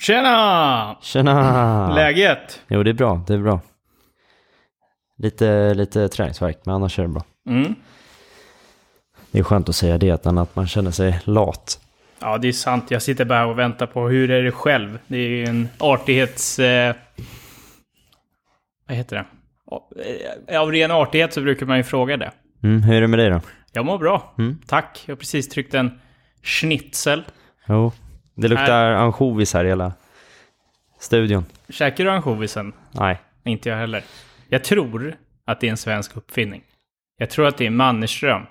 Tjena! Tjena! Läget? Jo, det är bra. Det är bra. Lite, lite träningsvärk, men annars är det bra. Mm. Det är skönt att säga det, utan att man känner sig lat. Ja, det är sant. Jag sitter bara och väntar på hur är det själv? Det är ju en artighets... Eh, vad heter det? Eh, Av ren artighet så brukar man ju fråga det. Mm, hur är det med dig då? Jag mår bra. Mm. Tack. Jag har precis tryckt en schnitzel. Jo, det luktar ansjovis här i hela studion. Käkar du ansjovisen? Nej. Inte jag heller. Jag tror att det är en svensk uppfinning. Jag tror att det är Mannerström,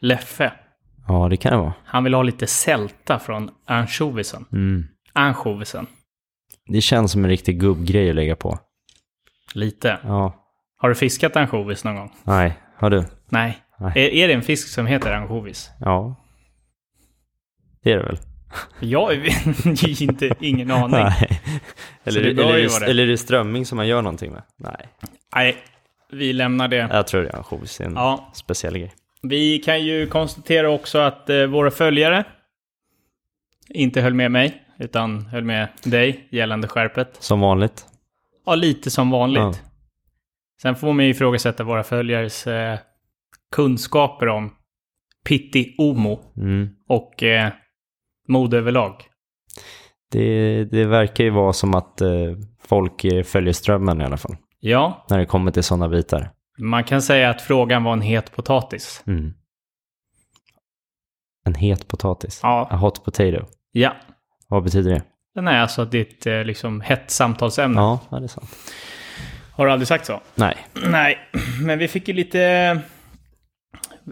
Leffe. Ja, det kan det vara. Han vill ha lite sälta från ansjovisen. Mm. Ansjovisen. Det känns som en riktig gubbgrej att lägga på. Lite. Ja. Har du fiskat ansjovis någon gång? Nej, har du? Nej. Nej. Är, är det en fisk som heter ansjovis? Ja. Det är det väl? Jag har inte ingen aning. Nej. Eller, det eller, är det, eller är det strömming som man gör någonting med? Nej. Nej, vi lämnar det. Jag tror det är ansjovis. En Ja. speciell grej. Vi kan ju konstatera också att eh, våra följare inte höll med mig, utan höll med dig gällande skärpet. Som vanligt. Ja, lite som vanligt. Ja. Sen får man ju ifrågasätta våra följares eh, kunskaper om Pitti Omo Mm. och eh, mode överlag. Det, det verkar ju vara som att eh, folk följer strömmen i alla fall. Ja, När det kommer till sådana bitar. man kan säga att frågan var en het potatis. Mm. En het potatis. Ja. A hot potato. Ja, Vad betyder det? den är alltså ditt eh, liksom hett samtalsämne. Ja, ja det är sant. Har du aldrig sagt så? Nej. Nej, men vi fick ju lite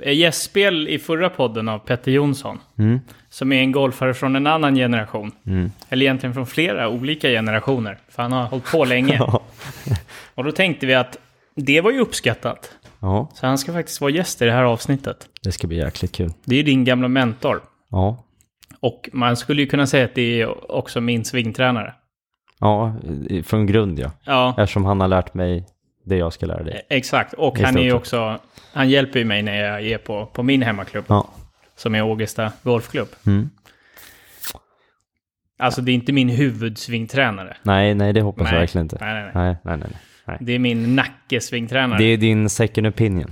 eh, gästspel i förra podden av Petter Jonsson. Mm. Som är en golfare från en annan generation. Mm. Eller egentligen från flera olika generationer. För han har hållit på länge. Och då tänkte vi att det var ju uppskattat. ja, Så han ska faktiskt vara gäst i det här avsnittet. det ska bli jäkligt kul. Det är ju din gamla mentor. Ja, Och man skulle ju kunna säga att det är också min svingtränare. ja från grund ja. Ja, Eftersom han har lärt mig det jag ska lära dig. exakt. Och I han är också... Han hjälper ju mig när jag är på, på min hemmaklubb. Ja. Som är Ågesta Golfklubb. Mm. Alltså det är inte min huvudsvingtränare. Nej, nej, det hoppas jag Nej. verkligen inte. Nej, nej, nej. Nej, nej, nej. nej. Det är min nackesvingtränare. Det är din second opinion.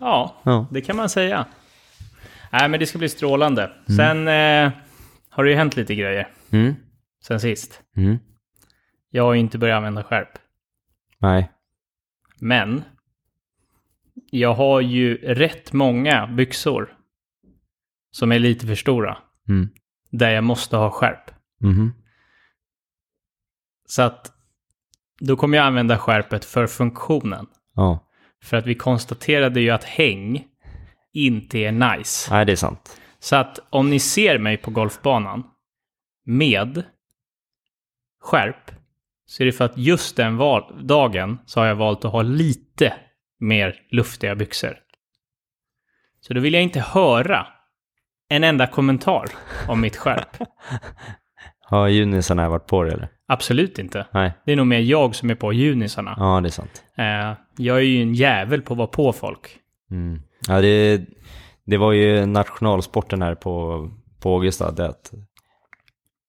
Ja, Ja. det kan man säga. Nej, men det ska bli strålande. Mm. Sen eh, har det ju hänt lite grejer Mm. sen sist. Mm. Jag har ju inte börjat använda skärp. Nej. Men jag har ju rätt många byxor som är lite för stora. Mm. Där jag måste ha skärp. Mhm. Så att då kommer jag använda skärpet för funktionen. Ja. För att vi konstaterade ju att häng inte är nice. Nej, det är sant. Så att om ni ser mig på golfbanan med skärp så är det för att just den dagen så har jag valt att ha lite mer luftiga byxor. Så då vill jag inte höra en enda kommentar om mitt skärp. Har junisarna varit på det eller? Absolut inte. Nej. Det är nog mer jag som är på junisarna. Ja, det är sant. Eh, jag är ju en jävel på att vara på folk. Mm. Ja, det, det var ju nationalsporten här på, på Ågesta. Det att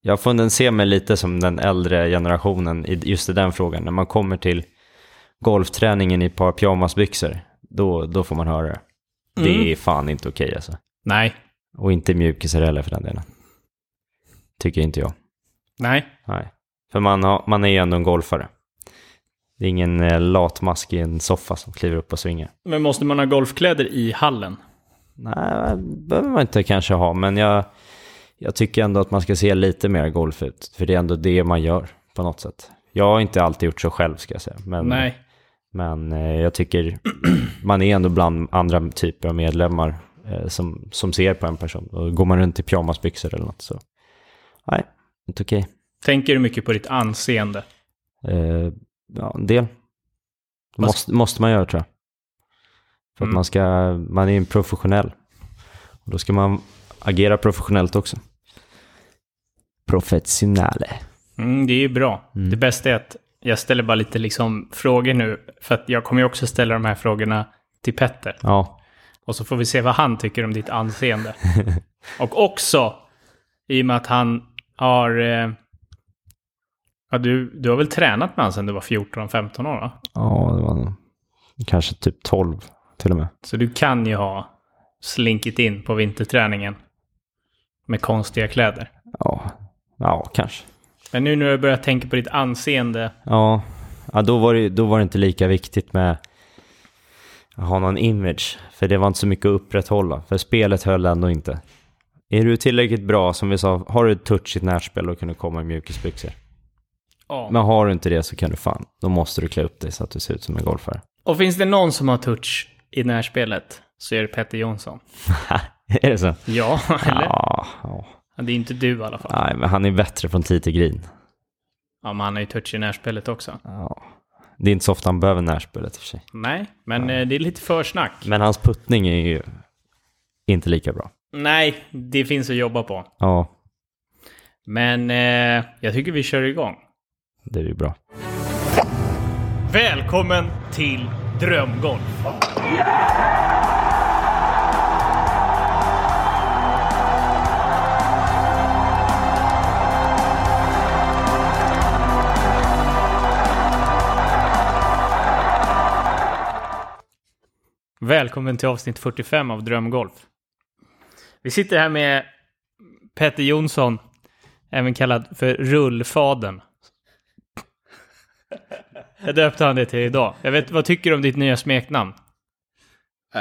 jag får se mig lite som den äldre generationen i just i den frågan. När man kommer till golfträningen i ett par pyjamasbyxor, då, då får man höra det. Det Mm. är fan inte okej alltså. Nej, Och inte mjukisar heller för den delen. Tycker inte jag. nej. Nej. För man, har, man är ju ändå en golfare. Det är ingen eh, latmask i en soffa som kliver upp och svingar. Men måste man ha golfkläder i hallen? Nej, det behöver man inte kanske ha, men jag, jag tycker ändå att man ska se lite mer golf ut. För det är ändå det man gör på något sätt. Jag har inte alltid gjort så själv ska jag säga. Men, Nej. men eh, jag tycker man är ändå bland andra typer av medlemmar som, som ser på en person. Och går man runt i pyjamasbyxor eller något så, nej, inte okej. Tänker du mycket på ditt anseende? Eh, ja, en del. Måste, måste man göra tror jag. För Mm. att man ska, man är en professionell. Och då ska man agera professionellt också. Professionale. Mm, det är ju bra. Mm. Det bästa är att jag ställer bara lite liksom frågor nu. För att jag kommer ju också ställa de här frågorna till Petter. Ja, Och så får vi se vad han tycker om ditt anseende. och också, i och med att han har eh, Ja, du, du har väl tränat med honom sedan du var 14-15 år? Va? Ja, det var nog kanske typ 12 till och med. Så du kan ju ha slinkit in på vinterträningen med konstiga kläder. Ja, ja kanske. Men nu när du börjar tänka på ditt anseende. Ja, ja då, var det, då var det inte lika viktigt med ha någon image. För det var inte så mycket att upprätthålla. För spelet höll ändå inte. Är du tillräckligt bra, som vi sa, har du ett touchigt närspel då kan du komma i mjukisbyxor. Ja. Men har du inte det så kan du fan, då måste du klä upp dig så att du ser ut som en golfare. Och finns det någon som har touch i närspelet så är det Petter Jonsson. är det så? Ja, eller? Ja, ja. Det är inte du i alla fall. Nej, men han är bättre från tid till green. Ja, men han har ju touch i närspelet också. Ja. Det är inte så ofta han behöver närspelet i och för sig. Nej, men eh, det är lite försnack. Men hans puttning är ju inte lika bra. Nej, det finns att jobba på. Ja, Men eh, jag tycker vi kör igång. det är ju bra. Välkommen till Drömgolf! Välkommen till avsnitt 45 av Drömgolf. Vi sitter här med Petter Jonsson, även kallad för Rullfaden. Jag döpte han det till idag. Jag vet, vad tycker du om ditt nya smeknamn? Äh,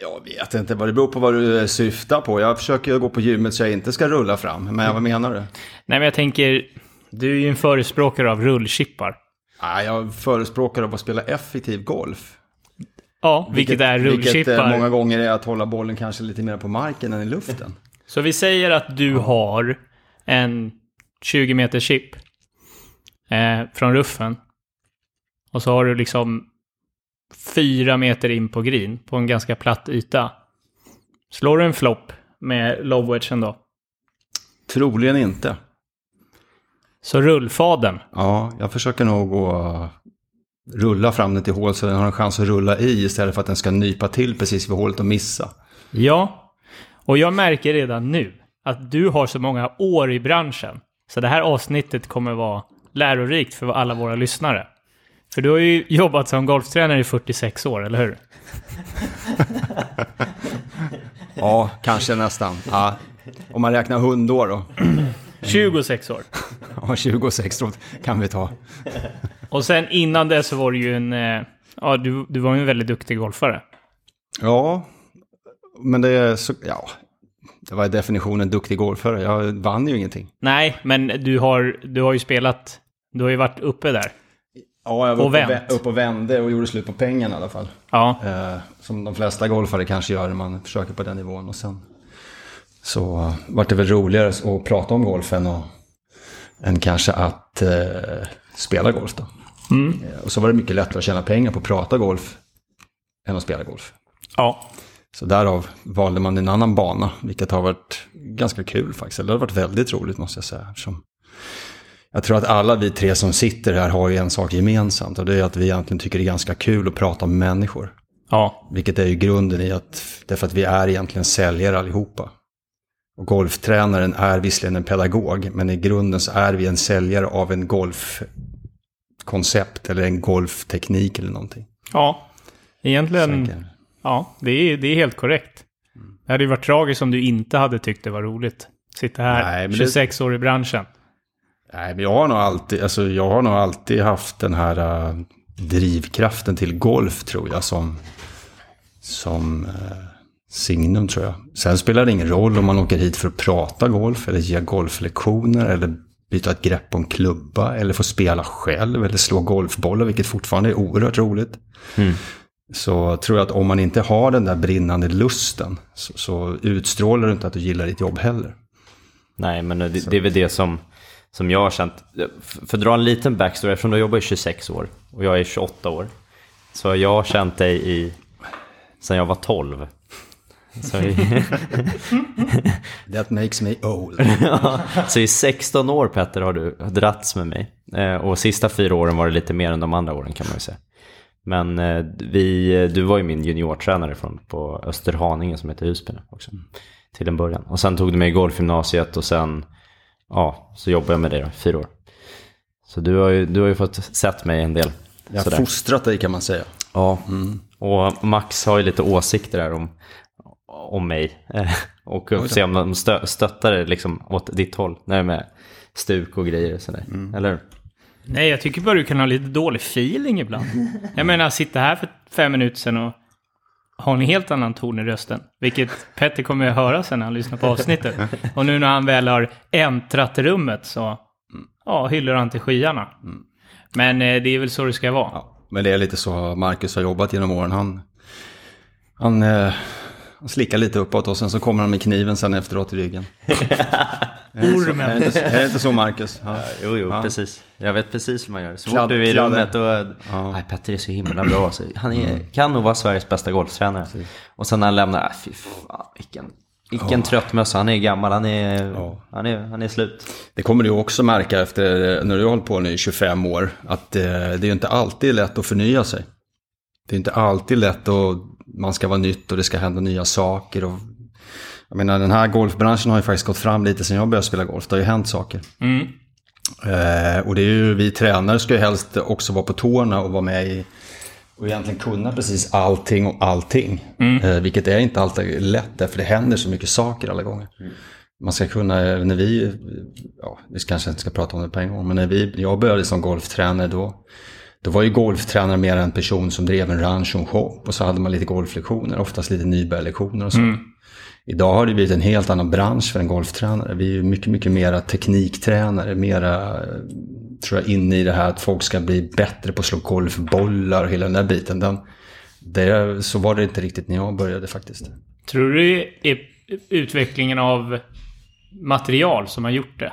Jag vet inte vad det beror på vad du syftar på. Jag försöker gå på gymmet så jag inte ska rulla fram. Men vad menar du? Nej, men jag tänker, du är ju en förespråkare av rullchippar. Jag förespråkar att spela effektiv golf. Ja, vilket, är Vilket rullchippar. eh, många gånger är att hålla bollen kanske lite mer på marken än i luften. Så vi säger att du har en 20 meter chip eh, från ruffen. Och så har du liksom fyra meter in på green på en ganska platt yta. Slår du en flopp med lobwedgen då? Troligen inte. Så rullfaden. Ja, jag försöker nog gå rulla fram den till hål så den har en chans att rulla i istället för att den ska nypa till precis vid hålet och missa. Ja, och jag märker redan nu att du har så många år i branschen. Så det här avsnittet kommer vara lärorikt för alla våra lyssnare. För du har ju jobbat som golftränare i 46 år, eller hur? Ja, kanske nästan. Ja. Om man räknar hundår då. 26 år. Ja, 26 då kan vi ta. Och sen innan det så var du ju en... eh, Ja, du, du var ju en väldigt duktig golfare. Ja, men det är så, ja, det var definitionen duktig golfare. Jag vann ju ingenting. Nej, men du har, du har ju spelat... Du har ju varit uppe där. Ja, jag var Och uppe och, upp och vände och gjorde slut på pengarna i alla fall. Ja, Eh, som de flesta golfare kanske gör när man försöker på den nivån. Och sen så uh, vart det väl roligare att prata om golfen och, än kanske att eh, spela golf då. Eh, och så var det mycket lättare att tjäna pengar på att prata golf än att spela golf. ja. Så därav valde man en annan bana, vilket har varit ganska kul faktiskt. Det har varit väldigt roligt måste jag säga. Eftersom jag tror att alla vi tre som sitter här har ju en sak gemensamt och det är att vi egentligen tycker det är ganska kul att prata med människor. Ja, Vilket är ju grunden i att, därför att vi är egentligen säljare allihopa. Och golftränaren är visserligen en pedagog, men i grunden så är vi en säljare av en golfkoncept eller en golfteknik eller någonting. ja. Egentligen... Säkert. Ja, det är, det är helt korrekt. Det hade ju varit tragiskt om du inte hade tyckt det var roligt. Sitta här, Nej, men det- 26 år i branschen. Nej, men jag har nog alltid, alltså jag har nog alltid haft den här äh, drivkraften till golf tror jag som, som äh, signum tror jag. Sen spelar det ingen roll om man åker hit för att prata golf eller ge golflektioner eller byta ett grepp en klubba eller få spela själv eller slå golfbollar, vilket fortfarande är oerhört roligt. Så tror jag att om man inte har den där brinnande lusten så, så utstrålar du inte att du gillar ditt jobb heller. Nej, men det, det är väl det som, som jag har känt. För att dra en liten backstory, eftersom du jobbar i 26 år och jag är 28 år. Så har jag känt dig i, sen jag var 12. I, That makes me old. så i 16 år Petter har du dratts med mig. Eh, och sista fyra åren var det lite mer än de andra åren kan man ju säga. Men eh, vi, du var ju min juniortränare från, på Österhaninge som heter Husby också. Till en början. Och sen tog du mig i golfgymnasiet och sen ja, så jobbade jag med dig då, i fyra år. Så du har ju, du har ju fått sett mig en del. Jag har fostrat dig kan man säga. Ja, och Max har ju lite åsikter där om, om mig. Eh, Och se om de stö, stöttar det liksom åt ditt håll. När det är med stuk och grejer och sådär. Eller hur? Nej, jag tycker bara du kan ha lite dålig feeling ibland. Jag menar, sitta här för fem minuter sedan och ha en helt annan ton i rösten. Vilket Petter kommer att höra sen när han lyssnar på avsnittet. Och nu när han väl har äntrat rummet så ja, hyllar han till skyarna. Men eh, det är väl så det ska vara. Ja, men det är lite så Marcus har jobbat genom åren. Han, han, eh, han slickar lite uppåt och sen så kommer han med kniven sen efteråt i ryggen. Är det Ormen. inte, är det inte så Marcus? Ja. Jo, jo, Ja. precis. Jag vet precis hur man gör. Så fort du är i rummet och... Ja. Nej, Petter är så himla bra. Så han är, kan nog vara Sveriges bästa golftränare. Och sen när han lämnar, äh, fy fan, vilken, vilken trött mössa. Han är gammal, han är, Ja. han är, han är slut. Det kommer du också märka efter när du har hållit på nu i 25 år. Att eh, det är ju inte alltid lätt att förnya sig. Det är inte alltid lätt att man ska vara nytt och det ska hända nya saker. Och, jag menar den här golfbranschen har ju faktiskt gått fram lite sedan jag började spela golf. Det har ju hänt saker. Mm. Eh, och det är ju, vi tränare ska ju helst också vara på tårna och vara med i och egentligen kunna precis allting och allting. Eh, vilket är inte alltid lätt därför det händer så mycket saker alla gånger. Man ska kunna, när vi, ja vi kanske inte ska prata om det på en gång, men när vi, jag började som golftränare då, då var ju golftränare mer en person som drev en ranch och en shop och så hade man lite golflektioner, oftast lite nybörjarlektioner och så. Idag har det blivit en helt annan bransch för en golftränare. Vi är ju mycket, mycket mera tekniktränare, mera, eh, tror jag, inne i det här att folk ska bli bättre på att slå golfbollar och hela den där biten. Den, det, så var det inte riktigt när jag började faktiskt. Tror du det är utvecklingen av material som har gjort det?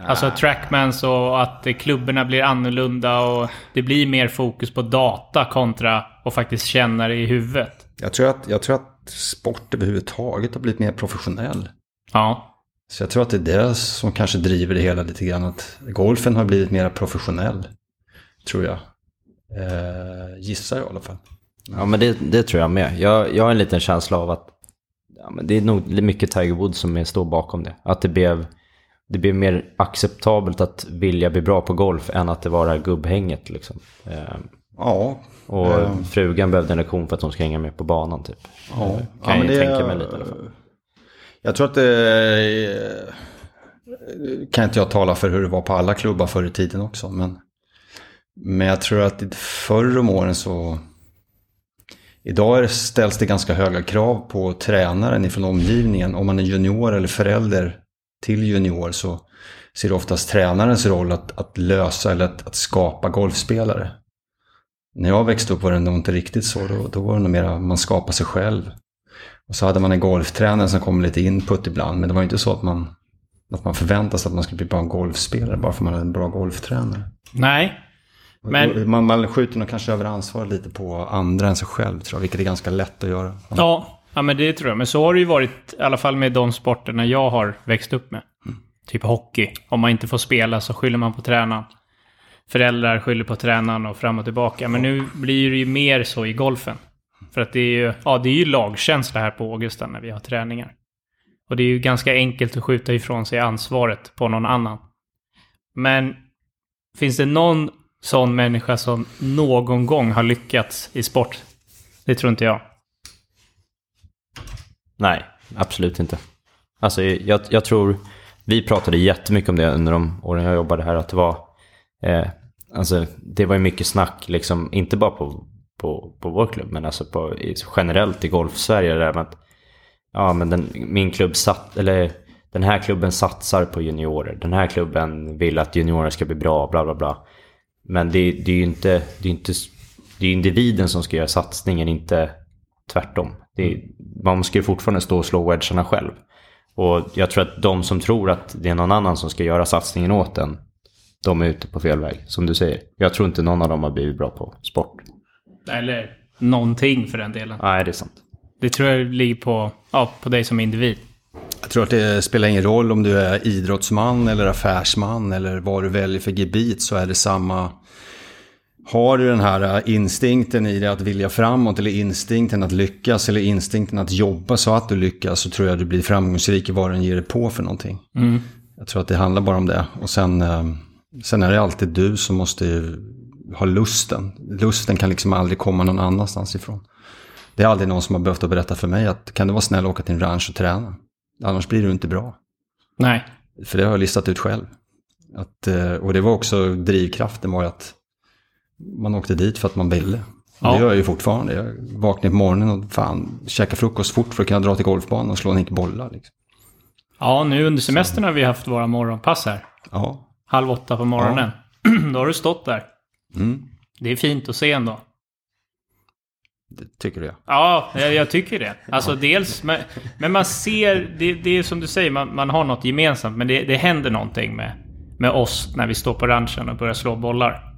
Alltså trackmans och att klubborna blir annorlunda och det blir mer fokus på data kontra att faktiskt känna det i huvudet. Jag tror att, jag tror att sport överhuvudtaget har blivit mer professionell. Ja. Så jag tror att det är det som kanske driver det hela lite grann. Att golfen har blivit mer professionell, tror jag. Eh, gissar jag i alla fall. Ja, men det, det tror jag med. Jag, jag har en liten känsla av att ja, men det är nog mycket Tiger Woods som står bakom det. Att det blev, det blev mer acceptabelt att vilja bli bra på golf än att det var gubbhänget. Liksom. Eh, Ja, och Ehm. frugan behövde en lektion för att hon ska hänga med på banan typ. Ja, kan ja, jag det, tänka mig lite i alla fall. Jag tror att det... kan inte jag tala för hur det var på alla klubbar förr i tiden också. Men, men jag tror att förr om åren så... Idag ställs det ganska höga krav på tränaren ifrån omgivningen. Om man är junior eller förälder till junior så ser det oftast tränarens roll att, att lösa eller att, att skapa golfspelare. När jag växte upp var det nog inte riktigt så. Då, då var det nog mer man skapar sig själv. Och så hade man en golftränare som kom lite input ibland. Men det var inte så att man, att man förväntade sig att man skulle bli bra golfspelare bara för att man hade en bra golftränare. Nej. Men- Man, man skjuter nog kanske över ansvaret lite på andra än sig själv tror jag, vilket är ganska lätt att göra. Ja, ja, men det tror jag. Men så har det ju varit, i alla fall med de sporterna jag har växt upp med. Typ hockey. Om man inte får spela så skyller man på tränaren. Föräldrar skyller på tränaren och fram och tillbaka. Men nu blir det ju mer så i golfen. För att det är ju, ja, det är ju lagkänsla här på Augusta när vi har träningar. Och det är ju ganska enkelt att skjuta ifrån sig ansvaret på någon annan. Men finns det någon sån människa som någon gång har lyckats i sport? Det tror inte jag. Nej, absolut inte. Alltså jag, jag tror, vi pratade jättemycket om det under de åren jag jobbade här, att det var, eh, alltså det var ju mycket snack, liksom, inte bara på, på, på vår klubb, men alltså på, i, generellt i golf-Sverige, där med att, ja men den, min klubb satt, eller den här klubben satsar på juniorer, den här klubben vill att juniorer ska bli bra, bla bla bla. Men det, det är ju inte, det är inte, det är individen som ska göra satsningen, inte tvärtom. Det man ska ju fortfarande stå och slå wedgarna själv. Och jag tror att de som tror att det är någon annan som ska göra satsningen åt en, de är ute på fel väg, som du säger. Jag tror inte någon av dem har blivit bra på sport. Eller någonting för den delen. Nej, det är sant. Det tror jag ligger på, ja, på dig som individ. Jag tror att det spelar ingen roll om du är idrottsman eller affärsman eller vad du väljer för gebit så är det samma. Har du den här instinkten i dig att vilja framåt eller instinkten att lyckas eller instinkten att jobba så att du lyckas så tror jag du blir framgångsrik i vad den ger dig på för någonting. Jag tror att det handlar bara om det. Och sen, eh, Sen är det alltid du som måste ha lusten. Lusten kan liksom aldrig komma någon annanstans ifrån. Det är aldrig någon som har behövt att berätta för mig att kan du vara snäll och åka till en ranch och träna? Annars blir du inte bra. Nej. För det har jag listat ut själv. Att, eh, och det var också drivkraften var att man åkte dit för att man ville. Ja. Det gör jag ju fortfarande. Jag vaknar på morgonen och fan, käkar frukost fort för att kunna dra till golfbanan och slå en hink bollar. Liksom. Ja, nu under semestern har vi haft våra morgonpass här. Ja. Halv åtta på morgonen. Då har du stått där. Mm. Det är fint att se ändå. Det tycker du ja. Ja, jag, jag tycker det. Alltså dels, men, men man ser, det, det är som du säger, man, man har något gemensamt. Men det, det händer någonting med, med oss när vi står på ranchen och börjar slå bollar.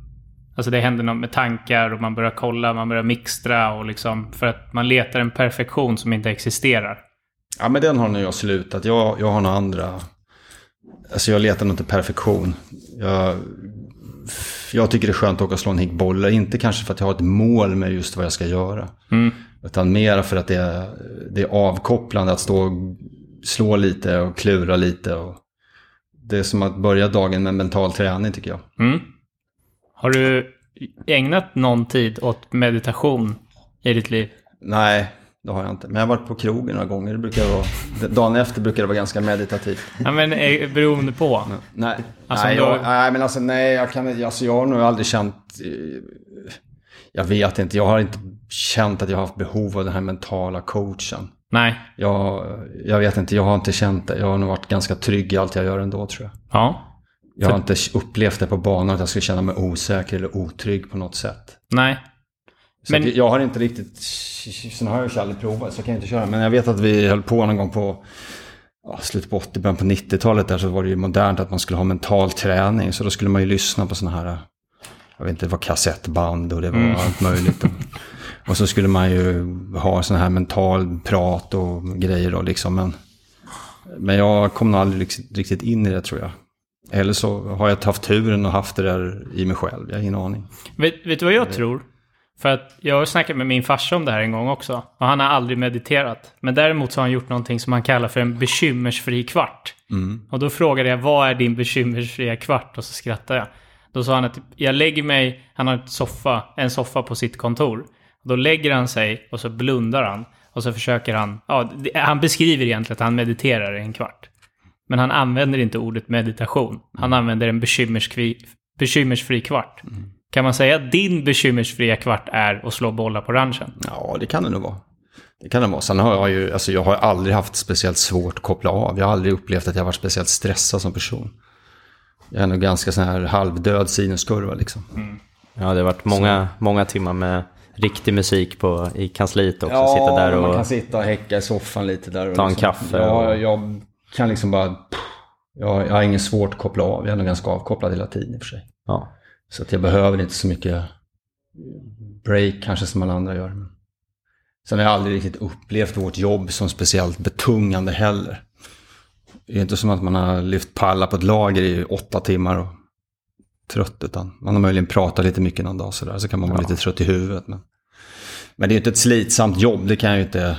Alltså det händer något med tankar och man börjar kolla, man börjar mixtra och liksom för att man letar en perfektion som inte existerar. Ja men den har nog jag slutat. Jag, jag har några andra. Alltså jag letar nog inte perfektion. Jag, jag tycker det är skönt att åka och slå en hink bollar. Inte kanske för att jag har ett mål med just vad jag ska göra. Mm. Utan mer för att det är, det är avkopplande att stå och slå lite och klura lite. Och det är som att börja dagen med mental träning tycker jag. Mm. Har du ägnat någon tid åt meditation i ditt liv? Nej, det har jag inte. Men jag har varit på krogen några gånger. Det brukar vara, dagen efter brukar det vara ganska meditativt. Ja, men eh, beroende på. Nej, Alltså, nej, du jag, nej, men alltså nej, jag kan alltså jag har nog aldrig känt, eh, jag vet inte, jag har inte känt att jag har haft behov av den här mentala coachen. Nej. Jag, jag vet inte, jag har inte känt det. Jag har nog varit ganska trygg i allt jag gör ändå tror jag. Ja. Jag har inte upplevt det på banan att jag skulle känna mig osäker eller otrygg på något sätt. Nej. Så Men- jag har inte riktigt, sen har jag ju aldrig provat så jag kan inte köra. Men jag vet att vi höll på någon gång på ja, slutet på 80, början på 90-talet där så var det ju modernt att man skulle ha mental träning. Så då skulle man ju lyssna på sådana här, jag vet inte, det var kassettband och det var allt möjligt. Och så skulle man ju ha sådana här mental prat och grejer då liksom. Men, men jag kom nog aldrig riktigt in i det tror jag. Eller så har jag haft turen och haft det där i mig själv, jag har ingen aning. Vet, vet du vad jag tror? För att jag har snackat med min farsa om det här en gång också. Och han har aldrig mediterat. Men däremot så har han gjort någonting som han kallar för en bekymmersfri kvart. Och då frågade jag, vad är din bekymmersfria kvart? Och så skrattade jag. Då sa han att jag lägger mig, han har ett soffa, en soffa på sitt kontor. Då lägger han sig och så blundar han. Och så försöker han, ja, han beskriver egentligen att han mediterar i en kvart. Men han använder inte ordet meditation. Han använder en bekymmersfri, bekymmersfri kvart. Kan man säga att din bekymmersfria kvart är att slå bollar på ranchen? Ja, det kan det nog vara. Det kan det vara. Sen har jag ju, alltså jag har aldrig haft speciellt svårt att koppla av. Jag har aldrig upplevt att jag varit speciellt stressad som person. Jag är nog ganska sån här halvdöd sinuskurva liksom. Ja, det har varit många, många timmar med riktig musik på, i kansliet också. sitta där man och... kan sitta och häcka i soffan lite där. Och Ta en liksom, kaffe Ja, och- jag kan liksom bara... Jag, jag har inget svårt att koppla av. Jag är nog ganska avkopplad hela tiden i och för sig. Ja. Så att jag behöver inte så mycket break kanske som alla andra gör. Sen har jag aldrig riktigt upplevt vårt jobb som speciellt betungande heller. Det är inte som att man har lyft pallar på ett lager i åtta timmar och trött. Utan man har möjligen pratat lite mycket någon dag sådär. Så kan man vara lite trött i huvudet. Men, men det är inte ett slitsamt jobb. Det kan jag ju inte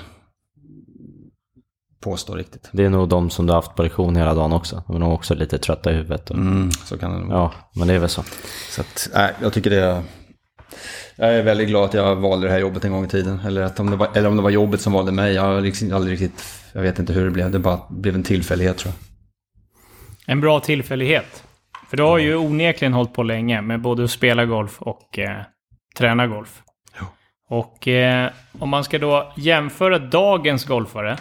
påstå riktigt. Det är nog de som du har haft på lektion hela dagen också. De är nog också lite trötta i huvudet. Och... Mm, så kan det nog. Ja, men det är väl så. Så att, nej, jag tycker det är... Jag är väldigt glad att jag valde det här jobbet en gång i tiden. Eller, att om, det var, eller om det var jobbet som valde mig. Jag har liksom aldrig riktigt... Jag vet inte hur det blev. Det bara blev en tillfällighet tror jag. En bra tillfällighet. För du har ju onekligen hållit på länge med både att spela golf och eh, träna golf. Och eh, om man ska då jämföra dagens golfare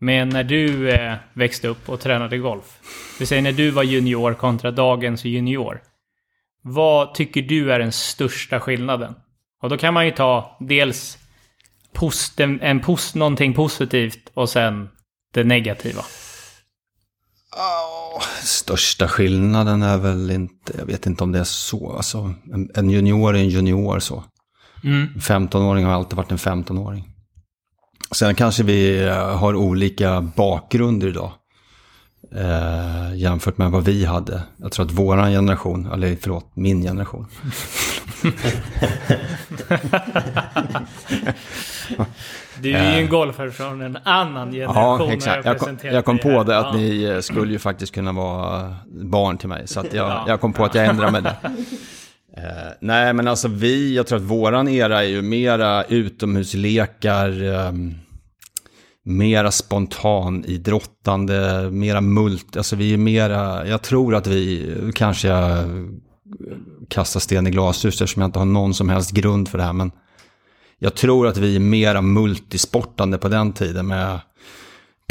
med när du eh, växte upp och tränade golf. Vi säger när du var junior kontra dagens junior. Vad tycker du är den största skillnaden? Och då kan man ju ta dels post, en, en post, någonting positivt och sen det negativa. Största skillnaden är väl inte... Jag vet inte om det är så. Alltså, en, en junior är en junior så. Mm. En 15-åring har alltid varit en 15-åring. Sen kanske vi eh, har olika bakgrunder idag. Eh, jämfört med vad vi hade. Jag tror att våran generation, eller förlåt, min generation. Du är ju en golfare från en annan generation. Ja, exakt. Jag kom, jag kom på det att ni eh, skulle ju faktiskt kunna vara barn till mig. Så jag, Ja. jag kom på att jag ändrar mig där. Eh, nej, men alltså vi, jag tror att våran era är ju mera utomhuslekar, eh, mera spontan idrottande, mera mult, alltså vi är mera, jag tror att vi, kanske jag kastar sten i glashus eftersom jag inte har någon som helst grund för det här, men jag tror att vi är mera multisportande på den tiden med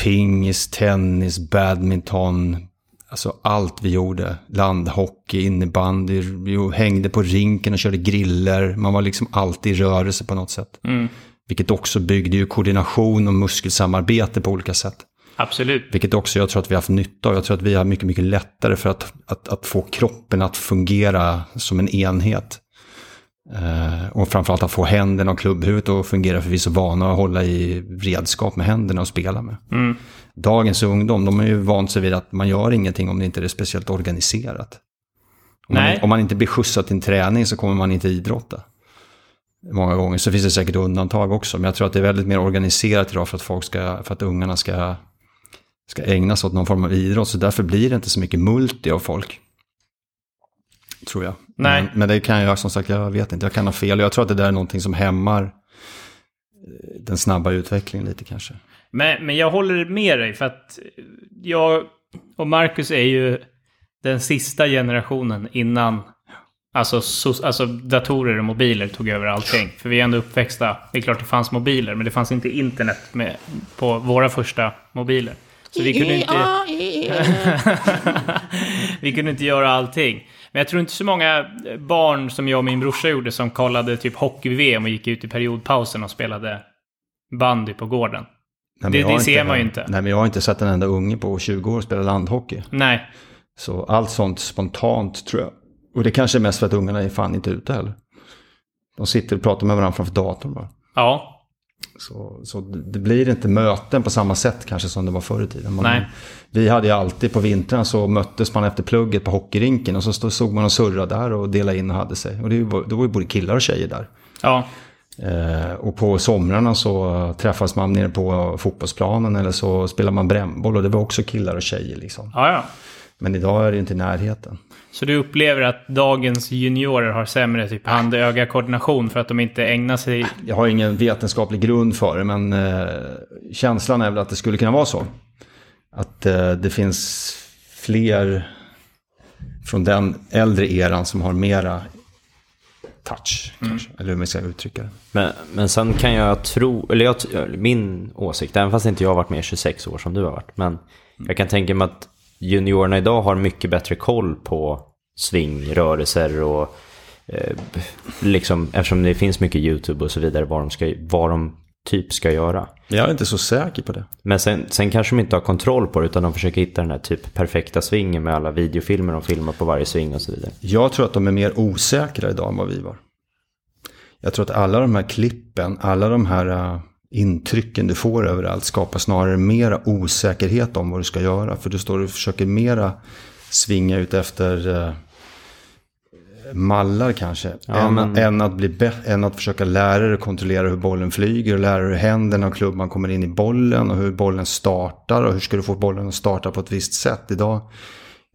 pingis, tennis, badminton, alltså allt vi gjorde. Landhockey, innebandy, vi hängde på rinken och körde griller. Man var liksom alltid i rörelse på något sätt. Mm, Vilket också byggde ju koordination och muskelsamarbete på olika sätt. absolut. Vilket också jag tror att vi har haft nytta av. Jag tror att vi har mycket, mycket lättare för att, att, att få kroppen att fungera som en enhet. Eh, och framförallt att få händerna och klubbhuvudet att fungera för vi är så vana att hålla i redskap med händerna och spela med. Mm. Dagens ungdom, de är ju vant sig vid att man gör ingenting om det inte är speciellt organiserat. Om man, om man inte blir skjutsad till en träning så kommer man inte idrotta. Många gånger, så finns det säkert undantag också. Men jag tror att det är väldigt mer organiserat idag för att, folk ska, för att ungarna ska, ska ägna sig åt någon form av idrott. Så därför blir det inte så mycket multi av folk. Tror jag. Nej. Men, men det kan jag, som sagt, jag vet inte. Jag kan ha fel. Jag tror att det där är någonting som hämmar eh, den snabba utvecklingen lite kanske. Men, men jag håller med dig för att jag och Marcus är ju den sista generationen innan alltså, so, alltså datorer och mobiler tog över allting. För vi är ändå uppväxta. Det är klart det fanns mobiler, men det fanns inte internet med, på våra första mobiler. Så vi kunde inte... vi kunde inte göra allting. Men jag tror inte så många barn som jag och min brorsa gjorde som kollade typ hockey-VM och gick ut i periodpausen och spelade bandy på gården. Nej, Det- det ser man ju inte. Nej, men jag har inte sett en enda unge på 20 år spela landhockey. Nej, Så allt sånt spontant tror jag. Och det kanske är mest för att ungarna är fan inte ute heller. De sitter och pratar med varandra framför datorn bara. ja. Så, så det blir inte möten på samma sätt kanske som det var förr i tiden. Man, Nej. Vi hade ju alltid på vintern så möttes man efter plugget på hockeyrinken och så stod, såg man och surrade där och delade in och hade sig. Och det, då var ju både killar och tjejer där. Ja. Eh, och på somrarna så träffades man nere på fotbollsplanen eller så spelade man brännboll och det var också killar och tjejer liksom. Ja, ja. Men idag är det inte i närheten. Så du upplever att dagens juniorer har sämre typ hand-öga-koordination för att de inte ägnar sig... Jag har ingen vetenskaplig grund för det, men eh, känslan är väl att det skulle kunna vara så. Att eh, det finns fler från den äldre eran som har mera touch, kanske. Eller hur man ska uttrycka det. Men, men sen kan jag tro, eller jag, min åsikt, även fast inte jag har varit med i 26 år som du har varit, men jag kan tänka mig att juniorerna idag har mycket bättre koll på sving, rörelser och eh, liksom, eftersom det finns mycket YouTube och så vidare, vad de, ska, vad de typ ska göra. Jag är inte så säker på det. Men sen, sen kanske de inte har kontroll på det, utan de försöker hitta den här typ perfekta svingen med alla videofilmer de filmar på varje sving och så vidare. Jag tror att de är mer osäkra idag än vad vi var. Jag tror att alla de här klippen, alla de här uh, intrycken du får överallt skapar snarare mera osäkerhet om vad du ska göra. För du står och försöker mera svinga ut efter uh, mallar kanske. Ja, än, men- än, att bli än att försöka lära dig kontrollera hur bollen flyger. Och lära dig hur händerna och klubban kommer in i bollen. Och hur bollen startar. Och hur ska du få bollen att starta på ett visst sätt. Idag,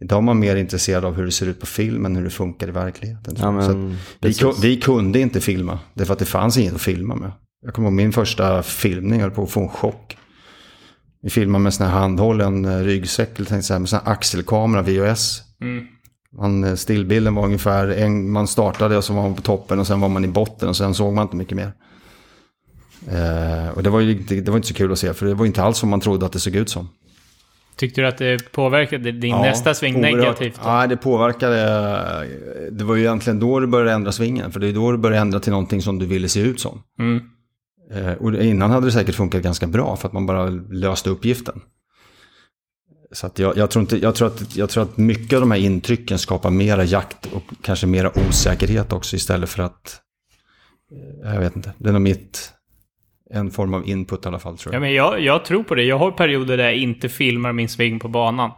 idag är man mer intresserad av hur det ser ut på film än hur det funkar i verkligheten. Ja, men, vi, vi kunde inte filma. Därför att det fanns inget att filma med. Jag kommer ihåg min första filmning, jag höll på att få en chock. Vi filmade med sån här handhållen eh, ryggsäck, eller tänkte så här, med sån här axelkamera, VHS. Mm. Man, eh, stillbilden var ungefär, en, man startade och så var man på toppen och sen var man i botten och sen såg man inte mycket mer. Eh, och det var ju inte, det var inte så kul att se, för det var inte alls som man trodde att det såg ut som. Tyckte du att det påverkade din nästa sving oerhört. negativt? då? Ja, det påverkade. Det var ju egentligen då du började ändra svingen. För det är då du började ändra till någonting som du ville se ut som. Mm. Eh, Och innan hade det säkert funkat ganska bra för att man bara löste uppgiften. Så att jag, jag, tror inte, jag, tror att, jag tror att mycket av de här intrycken skapar mera jakt och kanske mera osäkerhet också istället för att... eh, Jag vet inte, det är nog mitt... En form av input i alla fall tror Ja, jag. men jag, jag tror på det. Jag har perioder där jag inte filmar min sving på banan.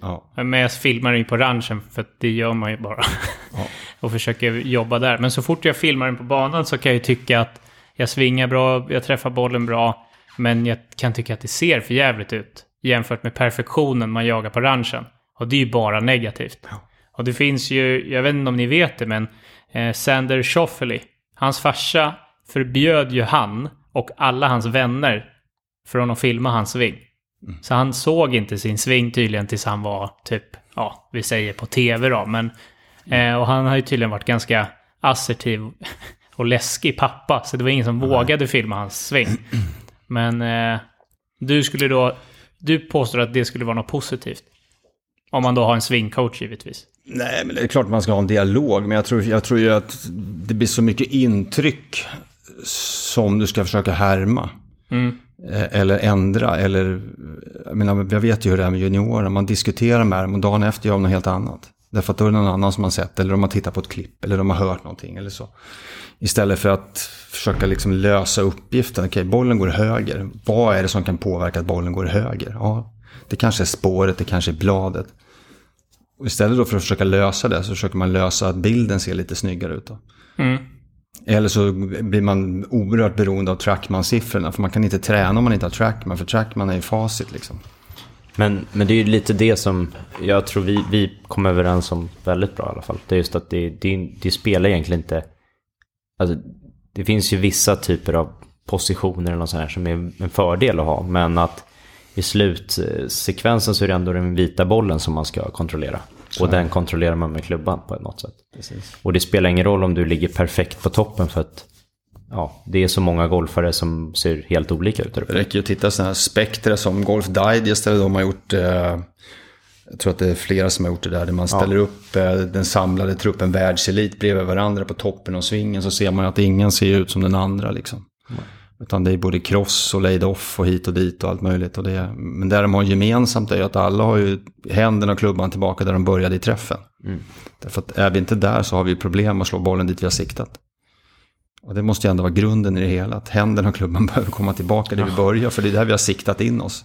Ja, Men jag filmar den på ranchen, för att det gör man ju bara. Ja. och försöker jobba där. Men så fort jag filmar den på banan så kan jag ju tycka att jag svingar bra, jag träffar bollen bra, men jag kan tycka att det ser för jävligt ut jämfört med perfektionen man jagar på ranchen. Och det är ju bara negativt. Och det finns ju, jag vet inte om ni vet det, men eh, Sander Schoffely, hans farsa förbjöd ju han och alla hans vänner från att filma hans sving. Så han såg inte sin sving tydligen tills han var typ, ja, vi säger på tv då, men... Eh, och han har ju tydligen varit ganska assertiv och läskig pappa, så det var ingen som vågade filma hans sving. Men eh, du skulle då... Du påstår att det skulle vara något positivt. Om man då har en swingcoach givetvis. Nej, men det är klart man ska ha en dialog. Men jag tror, jag tror ju att det blir så mycket intryck som du ska försöka härma. Mm. Eh, Eller ändra. Eller, jag, menar, jag vet ju hur det är med juniorer. Man diskuterar med dem och dagen efter gör de något helt annat. Därför att då är det någon annan som har sett. Eller de har tittat på ett klipp. Eller de har hört någonting. Eller så. Istället för att försöka liksom lösa uppgiften. Okej, bollen går höger. Vad är det som kan påverka att bollen går höger? Ja, det kanske är spåret, det kanske är bladet. Och istället då för att försöka lösa det så försöker man lösa att bilden ser lite snyggare ut. Mm. Eller så blir man oerhört beroende av trackman-siffrorna. För man kan inte träna om man inte har trackman. För trackman är ju facit liksom. Men, men det är ju lite det som jag tror vi, vi kom överens om väldigt bra i alla fall. Det är just att det, det, det spelar egentligen inte... Alltså, det finns ju vissa typer av positioner eller sånt här som är en fördel att ha. Men att i slutsekvensen så är det ändå den vita bollen som man ska kontrollera. Och den kontrollerar man med klubban på något sätt. Och det spelar ingen roll om du ligger perfekt på toppen för att ja, det är så många golfare som ser helt olika ut Det räcker ju att titta sådana här spektra som Golf Digest. Eller de har gjort... Eh, jag tror att det är flera som har gjort det där. Där man ställer upp eh, den samlade truppen världselit bredvid varandra på toppen av svingen. Så ser man att ingen ser ut som den andra liksom. Utan det är både cross och laid off och hit och dit och allt möjligt. Och det, men det de har gemensamt är ju att alla har ju händerna och klubban tillbaka där de började i träffen. Därför att är vi inte där så har vi problem att slå bollen dit vi har siktat. Och det måste ju ändå vara grunden i det hela. Att händerna och klubban behöver komma tillbaka där vi börjar. För det är där vi har siktat in oss.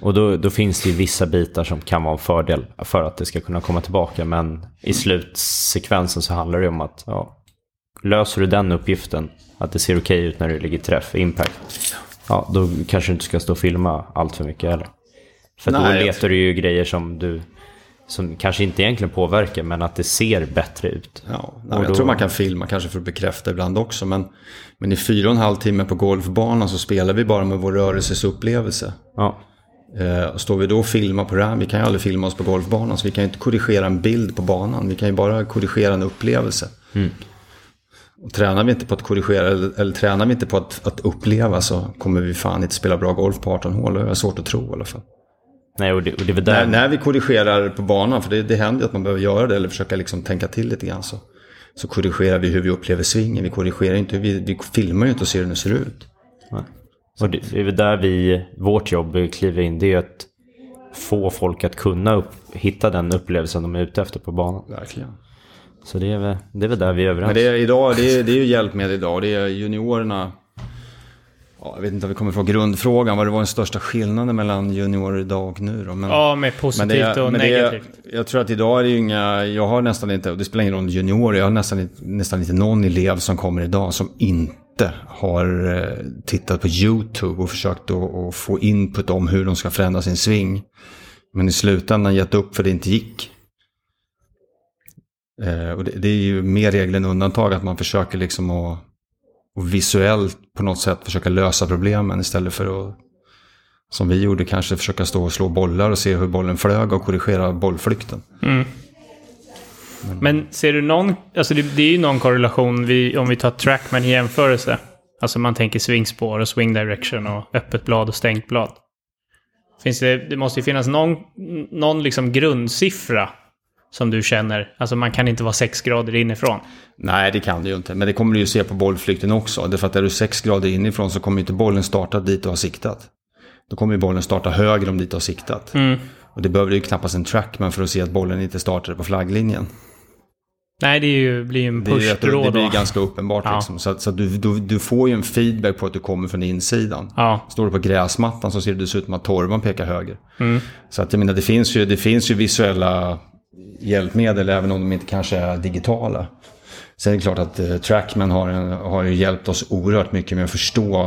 Och då, då finns det ju vissa bitar som kan vara en fördel för att det ska kunna komma tillbaka. Men i slutsekvensen så handlar det om att ja, löser du den uppgiften, att det ser okej ut när du ligger i träff, impact, ja, då kanske du inte ska stå och filma allt för mycket heller. För då Nej, jag letar du ju grejer som du som kanske inte egentligen påverkar, men att det ser bättre ut. Ja, nej, Och jag då- tror man kan filma kanske för att bekräfta ibland också. Men, men i fyra och en halv timme på golfbanan så spelar vi bara med vår rörelses upplevelse. Ja, Eh, och står vi då och filmar på RAM, vi kan ju aldrig filma oss på golfbanan. Så vi kan ju inte korrigera en bild på banan. Vi kan ju bara korrigera en upplevelse. Och tränar vi inte på att korrigera, eller, eller tränar vi inte på att, att uppleva så kommer vi fan inte spela bra golf på 18 hål. Det jag svårt att tro i alla fall. Nej, och det, och det. När, när vi korrigerar på banan, för det, det händer att man behöver göra det eller försöka liksom tänka till lite grann. Så, så korrigerar vi hur vi upplever svingen. Vi korrigerar inte, vi, vi filmar ju inte och ser hur den ser ut. Och det, det är väl där vi, vårt jobb kliver in, det är att få folk att kunna upp, hitta den upplevelsen de är ute efter på banan. Verkligen. Så det är väl, det är väl där vi är överens. Men det är, idag, det är, det är ju hjälpmedel idag. Det är juniorerna. Ja, jag vet inte om vi kommer från grundfrågan. Vad det var den största skillnaden mellan juniorer idag och nu då. Men, Ja, med positivt och det negativt. är, jag tror att idag är det ju inga, jag har nästan inte, och det spelar ingen roll juniorer, jag har nästan, nästan inte någon elev som kommer idag som inte har eh, tittat på YouTube och försökt att, att få input om hur de ska förändra sin sving. Men i slutändan gett upp för det inte gick. Eh, och det, det är ju mer regel än undantag att man försöker liksom att och visuellt på något sätt försöka lösa problemen istället för att som vi gjorde kanske försöka stå och slå bollar och se hur bollen flög och korrigera bollflykten. Mm. Men ser du någon, alltså det, det är ju någon korrelation vi, om vi tar trackman i jämförelse. Alltså man tänker swingspår och swing direction och öppet blad och stängt blad. Finns det, det måste ju finnas någon, någon liksom grundsiffra som du känner, alltså man kan inte vara sex grader inifrån. Nej, det kan du ju inte. Men det kommer du ju se på bollflykten också. Därför att är du sex grader inifrån så kommer inte bollen starta dit du har siktat. Då kommer ju bollen starta högre om dit du har siktat. Mm. Och det behöver ju knappast en trackman för att se att bollen inte startar på flagglinjen. Nej, det är ju, blir ju en push det, då. det blir ganska uppenbart. Ja. Liksom. Så, att- så att du, du, du får ju en feedback på att du kommer från insidan. Ja. Står du på gräsmattan så ser det dessutom att torvan pekar höger. Mm. Så att jag menar, det finns ju, det finns ju visuella hjälpmedel även om de inte kanske är digitala. Sen är det klart att eh, Trackman har, en, har hjälpt oss oerhört mycket med att förstå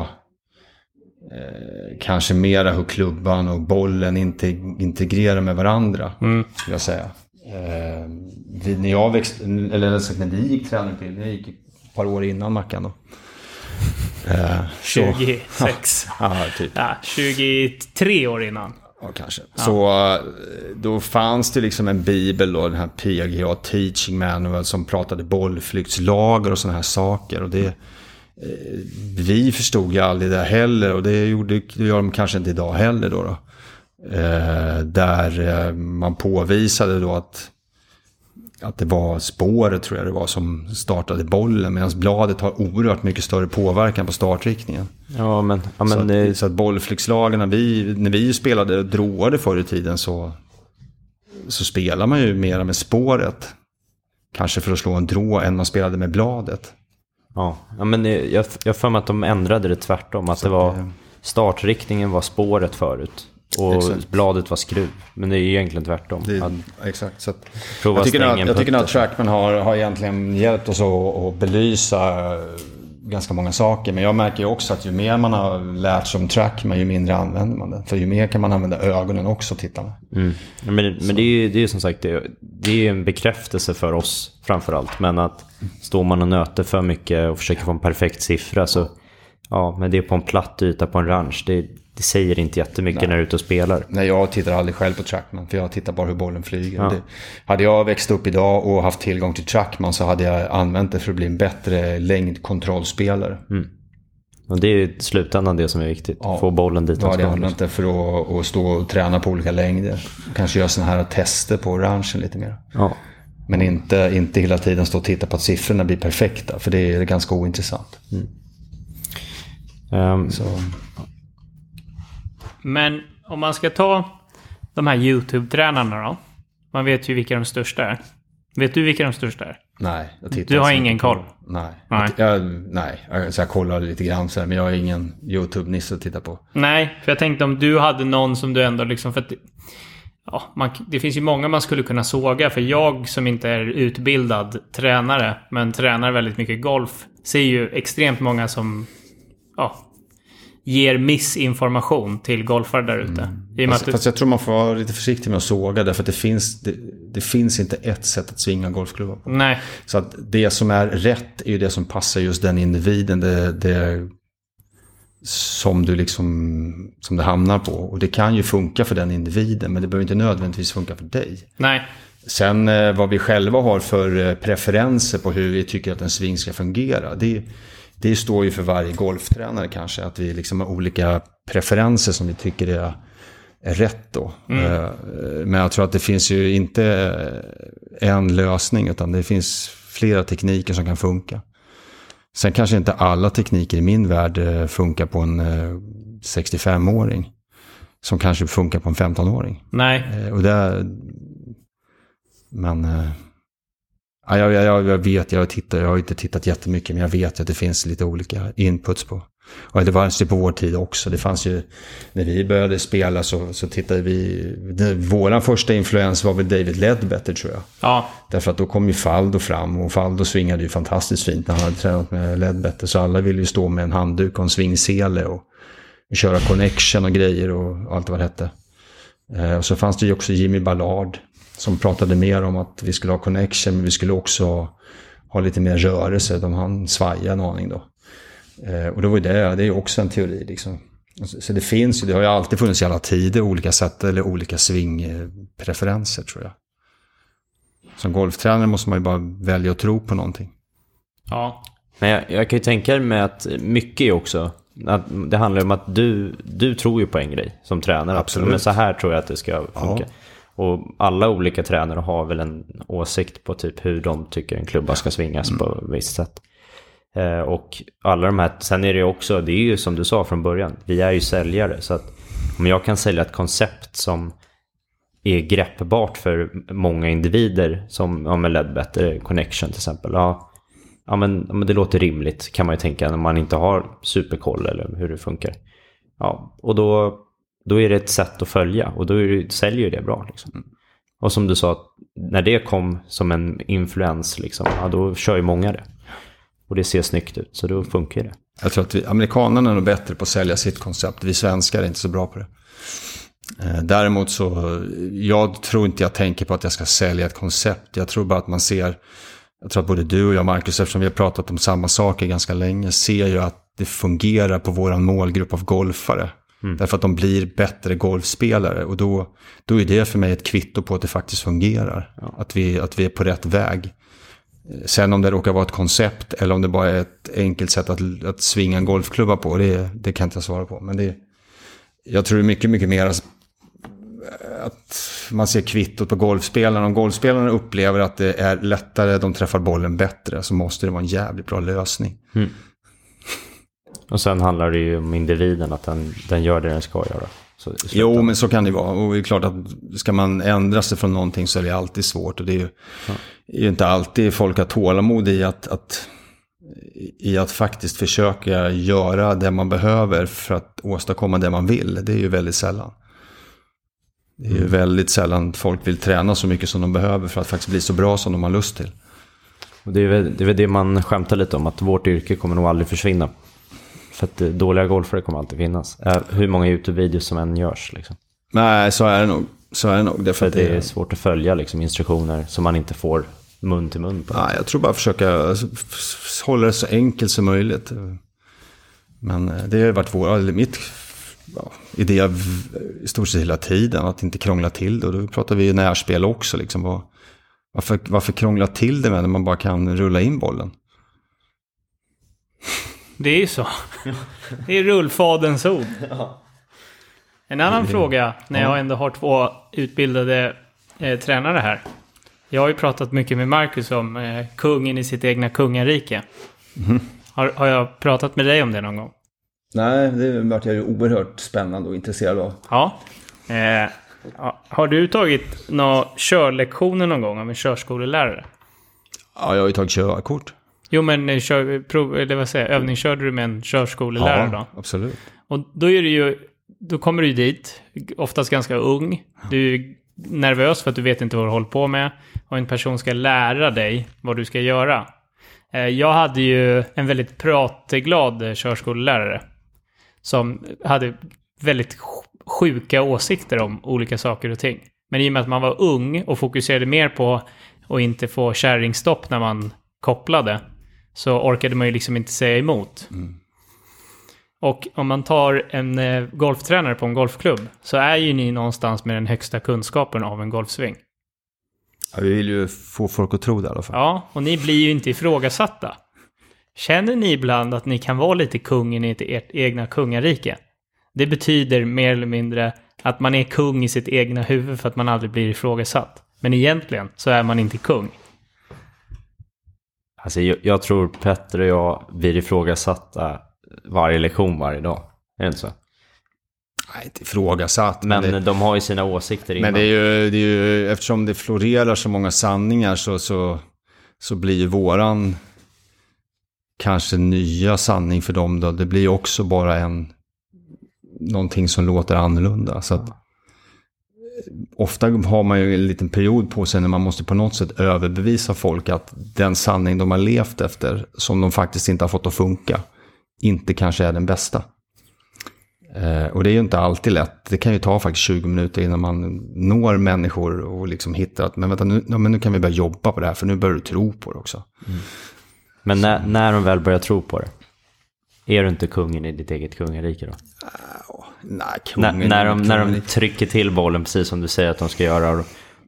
eh, kanske mera hur klubban och bollen inte integrerar med varandra. Mm. Skulle jag säga. Eh, vi, när jag växte, eller när vi gick tränarutbildning, jag gick ett par år innan Mackan då. Eh, så- 26. Ja, typ. Ja, 23 år innan. Ja, kanske. Så eh, då fanns det liksom en bibel då, den här PGA Teaching Manual som pratade bollflyktslager och sådana här saker. Och det, eh, vi förstod ju aldrig det heller och det, gjorde, gör de kanske inte idag heller då. då. Eh, där eh, man påvisade då att, att det var spåret tror jag det var som startade bollen. Medan bladet har oerhört mycket större påverkan på startriktningen. Ja, men, ja, Så men att, eh, så att bollflyktslagen, när vi, när vi spelade droade förr i tiden så, så spelar man ju mera med spåret. Kanske för att slå en drå än man spelade med bladet. Ja, ja men jag har för mig att de ändrade det tvärtom. Att det det- var startriktningen var spåret förut. Och Exakt. bladet var skruv. Men det är egentligen tvärtom. Det, Att exakt. Så jag tycker, att, jag tycker att. Trackman har, har egentligen hjälpt oss att, att belysa ganska många saker. Men jag märker ju också att ju mer man har lärt sig om Trackman, ju mindre använder man det. För ju mer kan man använda ögonen också och titta med. Mm. Men, men det är ju det är som sagt det, är- det är en bekräftelse för oss framförallt. Men att står man och nöter för mycket och försöker få en perfekt siffra så ja, men det är på en platt yta på en ranch. Det, det säger inte jättemycket när du är ute och spelar. Nej, jag tittar aldrig själv på Trackman. För jag tittar bara hur bollen flyger. Ja. Det, hade jag växt upp idag och haft tillgång till Trackman så hade jag använt det för att bli en bättre längdkontrollspelare. Och det är i slutändan det som är viktigt. Ja. Få bollen dit den ska. använt det för att, att stå och träna på olika längder. Kanske göra sådana här tester på ranchen lite mer. Ja. Men inte, inte hela tiden stå och titta på att siffrorna blir perfekta. För det är ganska ointressant. Ehm, Så, Men om man ska ta de här YouTube-tränarna då. Man vet ju vilka de största är. Vet du vilka de största är? nej, jag tittar Du har så ingen koll? Nej. Nej. Jag, nej, alltså jag kollar lite grann så här, men jag är ingen YouTube-nisse att titta på. Nej, för jag tänkte om du hade någon som du ändå liksom... För att, ja, man, det finns ju många man skulle kunna såga. För jag som inte är utbildad tränare, men tränar väldigt mycket golf, ser ju extremt många som ja, ger missinformation till golfare där ute. Med Fast, det, fast jag tror man får vara lite försiktig med att såga därför att det finns, det, det finns inte ett sätt att svinga golfklubbar på. nej, Så att det som är rätt är ju det som passar just den individen. Det, det som du liksom, som det hamnar på. Och det kan ju funka för den individen men det behöver inte nödvändigtvis funka för dig. nej. Sen eh, vad vi själva har för eh, preferenser på hur vi tycker att en sving ska fungera. Det, det står ju för varje golftränare kanske. Att vi liksom har olika preferenser som vi tycker är, är rätt då. Eh, Men jag tror att det finns ju inte eh, en lösning utan det finns flera tekniker som kan funka. Sen kanske inte alla tekniker i min värld eh, funkar på en eh, 65-åring. Som kanske funkar på en 15-åring. Nej, Och det, men ja, jag, jag, jag vet, jag, tittar, jag har inte tittat jättemycket, men jag vet att det finns lite olika inputs på. Och det var ju på vår tid också. Det fanns ju, när vi började spela så, så tittade vi, det, våran första influens var väl David Ledbetter tror jag. ja, Därför att då kom ju Faldo fram och Faldo svingade ju fantastiskt fint när han hade tränat med Ledbetter. Så alla ville ju stå med en handduk och en svingsele och köra connection och grejer och allt vad det hette. Eh, Och så fanns det ju också Jimmy Ballard som pratade mer om att vi skulle ha connection men vi skulle också ha lite mer rörelse. De han svajade en aning då. Eh, Och då var ju det, det är ju också en teori liksom. Så det finns ju, det har ju alltid funnits i alla tider olika sätt eller olika svingpreferenser tror jag. Som golftränare måste man ju bara välja att tro på någonting. ja. Men jag, jag kan ju tänka mig att mycket också, att det handlar om att du, du tror ju på en grej som tränare. Absolut. Men så här tror jag att det ska funka. Och alla olika tränare har väl en åsikt på typ hur de tycker en klubba ska svingas Mm. på visst sätt. Eh, och alla de här, sen är det ju också, det är ju som du sa från början, vi är ju säljare. Så att om jag kan sälja ett koncept som är greppbart för många individer, som ja, med Ledbetter Connection till exempel. Ja, ja, men, ja, men det låter rimligt kan man ju tänka när man inte har superkoll eller hur det funkar. Ja, och då, då är det ett sätt att följa och då det, säljer det bra. Liksom. Och som du sa, när det kom som en influens, liksom, ja, då kör ju många det. Och det ser snyggt ut, så då funkar det. Jag tror att vi, amerikanerna är nog bättre på att sälja sitt koncept. Vi svenskar är inte så bra på det. Eh, däremot så, jag tror inte jag tänker på att jag ska sälja ett koncept. Jag tror bara att man ser, jag tror att både du och jag Marcus, eftersom vi har pratat om samma saker ganska länge, ser ju att det fungerar på våran målgrupp av golfare. Mm. Därför att de blir bättre golfspelare. Och då, då är det för mig ett kvitto på att det faktiskt fungerar. Ja. Att, vi, att vi är på rätt väg. Sen om det råkar vara ett koncept eller om det bara är ett enkelt sätt att, att svinga en golfklubba på, det, det kan inte jag svara på. Men det, jag tror mycket, mycket mer att man ser kvittot på golfspelarna. Om golfspelarna upplever att det är lättare, de träffar bollen bättre, så måste det vara en jävligt bra lösning. Mm. Och sen handlar det ju om individen, att den, den gör det den ska göra. Så, jo, men så kan det vara. Och det är klart att ska man ändra sig från någonting så är det alltid svårt. Och det är ju, ja. är ju inte alltid folk har tålamod i att, att, i att faktiskt försöka göra det man behöver för att åstadkomma det man vill. Det är ju väldigt sällan. Det är ju mm. väldigt sällan folk vill träna så mycket som de behöver för att faktiskt bli så bra som de har lust till. Och det, är väl, det är väl det man skämtar lite om, att vårt yrke kommer nog aldrig försvinna. För att dåliga golfare kommer alltid finnas. Hur många YouTube-videos som än görs. Liksom. Nej, så är det nog. Så är det nog. Därför för det är svårt att följa liksom, instruktioner som man inte får mun till mun på. Nej, jag tror bara försöka hålla det så enkelt som möjligt. Men eh, det har varit vår, mitt ja, idé i stort sett hela tiden. Att inte krångla till det. Och då pratar vi närspel också. Liksom. Varför, varför krångla till det med när man bara kan rulla in bollen? Det är ju så. Det är rullfaderns ord. En annan fråga, när jag ändå har två utbildade eh, tränare här. Jag har ju pratat mycket med Marcus om eh, kungen i sitt egna kungarike. Mm. Har, har jag pratat med dig om det någon gång? Nej, det vart jag ju oerhört spännande och intresserad av. Ja. Eh, har du tagit några körlektioner någon gång av en körskolelärare? Ja, jag har ju tagit körkort. Jo, men eh, kör, prov, eller vad säger, övningskörde du med en körskolelärare ja, då? absolut. Och då är det ju, då kommer du dit, oftast ganska ung. Du är nervös för att du vet inte vad du håller på med. Och en person ska lära dig vad du ska göra. Eh, jag hade ju en väldigt pratglad körskolelärare. Som hade väldigt sjuka åsikter om olika saker och ting. Men i och med att man var ung och fokuserade mer på att inte få kärringstopp när man kopplade så orkade man ju liksom inte säga emot. Mm. Och om man tar en eh, golftränare på en golfklubb så är ju ni någonstans med den högsta kunskapen av en golfsving. Ja, vi vill ju få folk att tro det i alla fall. Ja, och ni blir ju inte ifrågasatta. Känner ni ibland att ni kan vara lite kungen i ert egna kungarike? Det betyder mer eller mindre att man är kung i sitt egna huvud för att man aldrig blir ifrågasatt. Men egentligen så är man inte kung. Alltså, jag, jag tror Petter och jag blir ifrågasatta varje lektion varje dag. Är det inte så? Nej, inte ifrågasatt. Men, men det, de har ju sina åsikter innan. Men det är, ju, det är ju, eftersom det florerar så många sanningar så, så, så blir ju våran kanske nya sanning för dem då. Det blir ju också bara en, någonting som låter annorlunda. Så att, ofta har man ju en liten period på sig när man måste på något sätt överbevisa folk att den sanning de har levt efter, som de faktiskt inte har fått att funka, inte kanske är den bästa. Eh, och det är ju inte alltid lätt. Det kan ju ta faktiskt 20 minuter innan man når människor och liksom hittar att men vänta, nu, ja, men nu kan vi börja jobba på det här för nu börjar du tro på det också. Mm. Men när, när de väl börjar tro på det, är du inte kungen i ditt eget kungarike då? Nej, kungen när, när, de, när de trycker till bollen precis som du säger att de ska göra.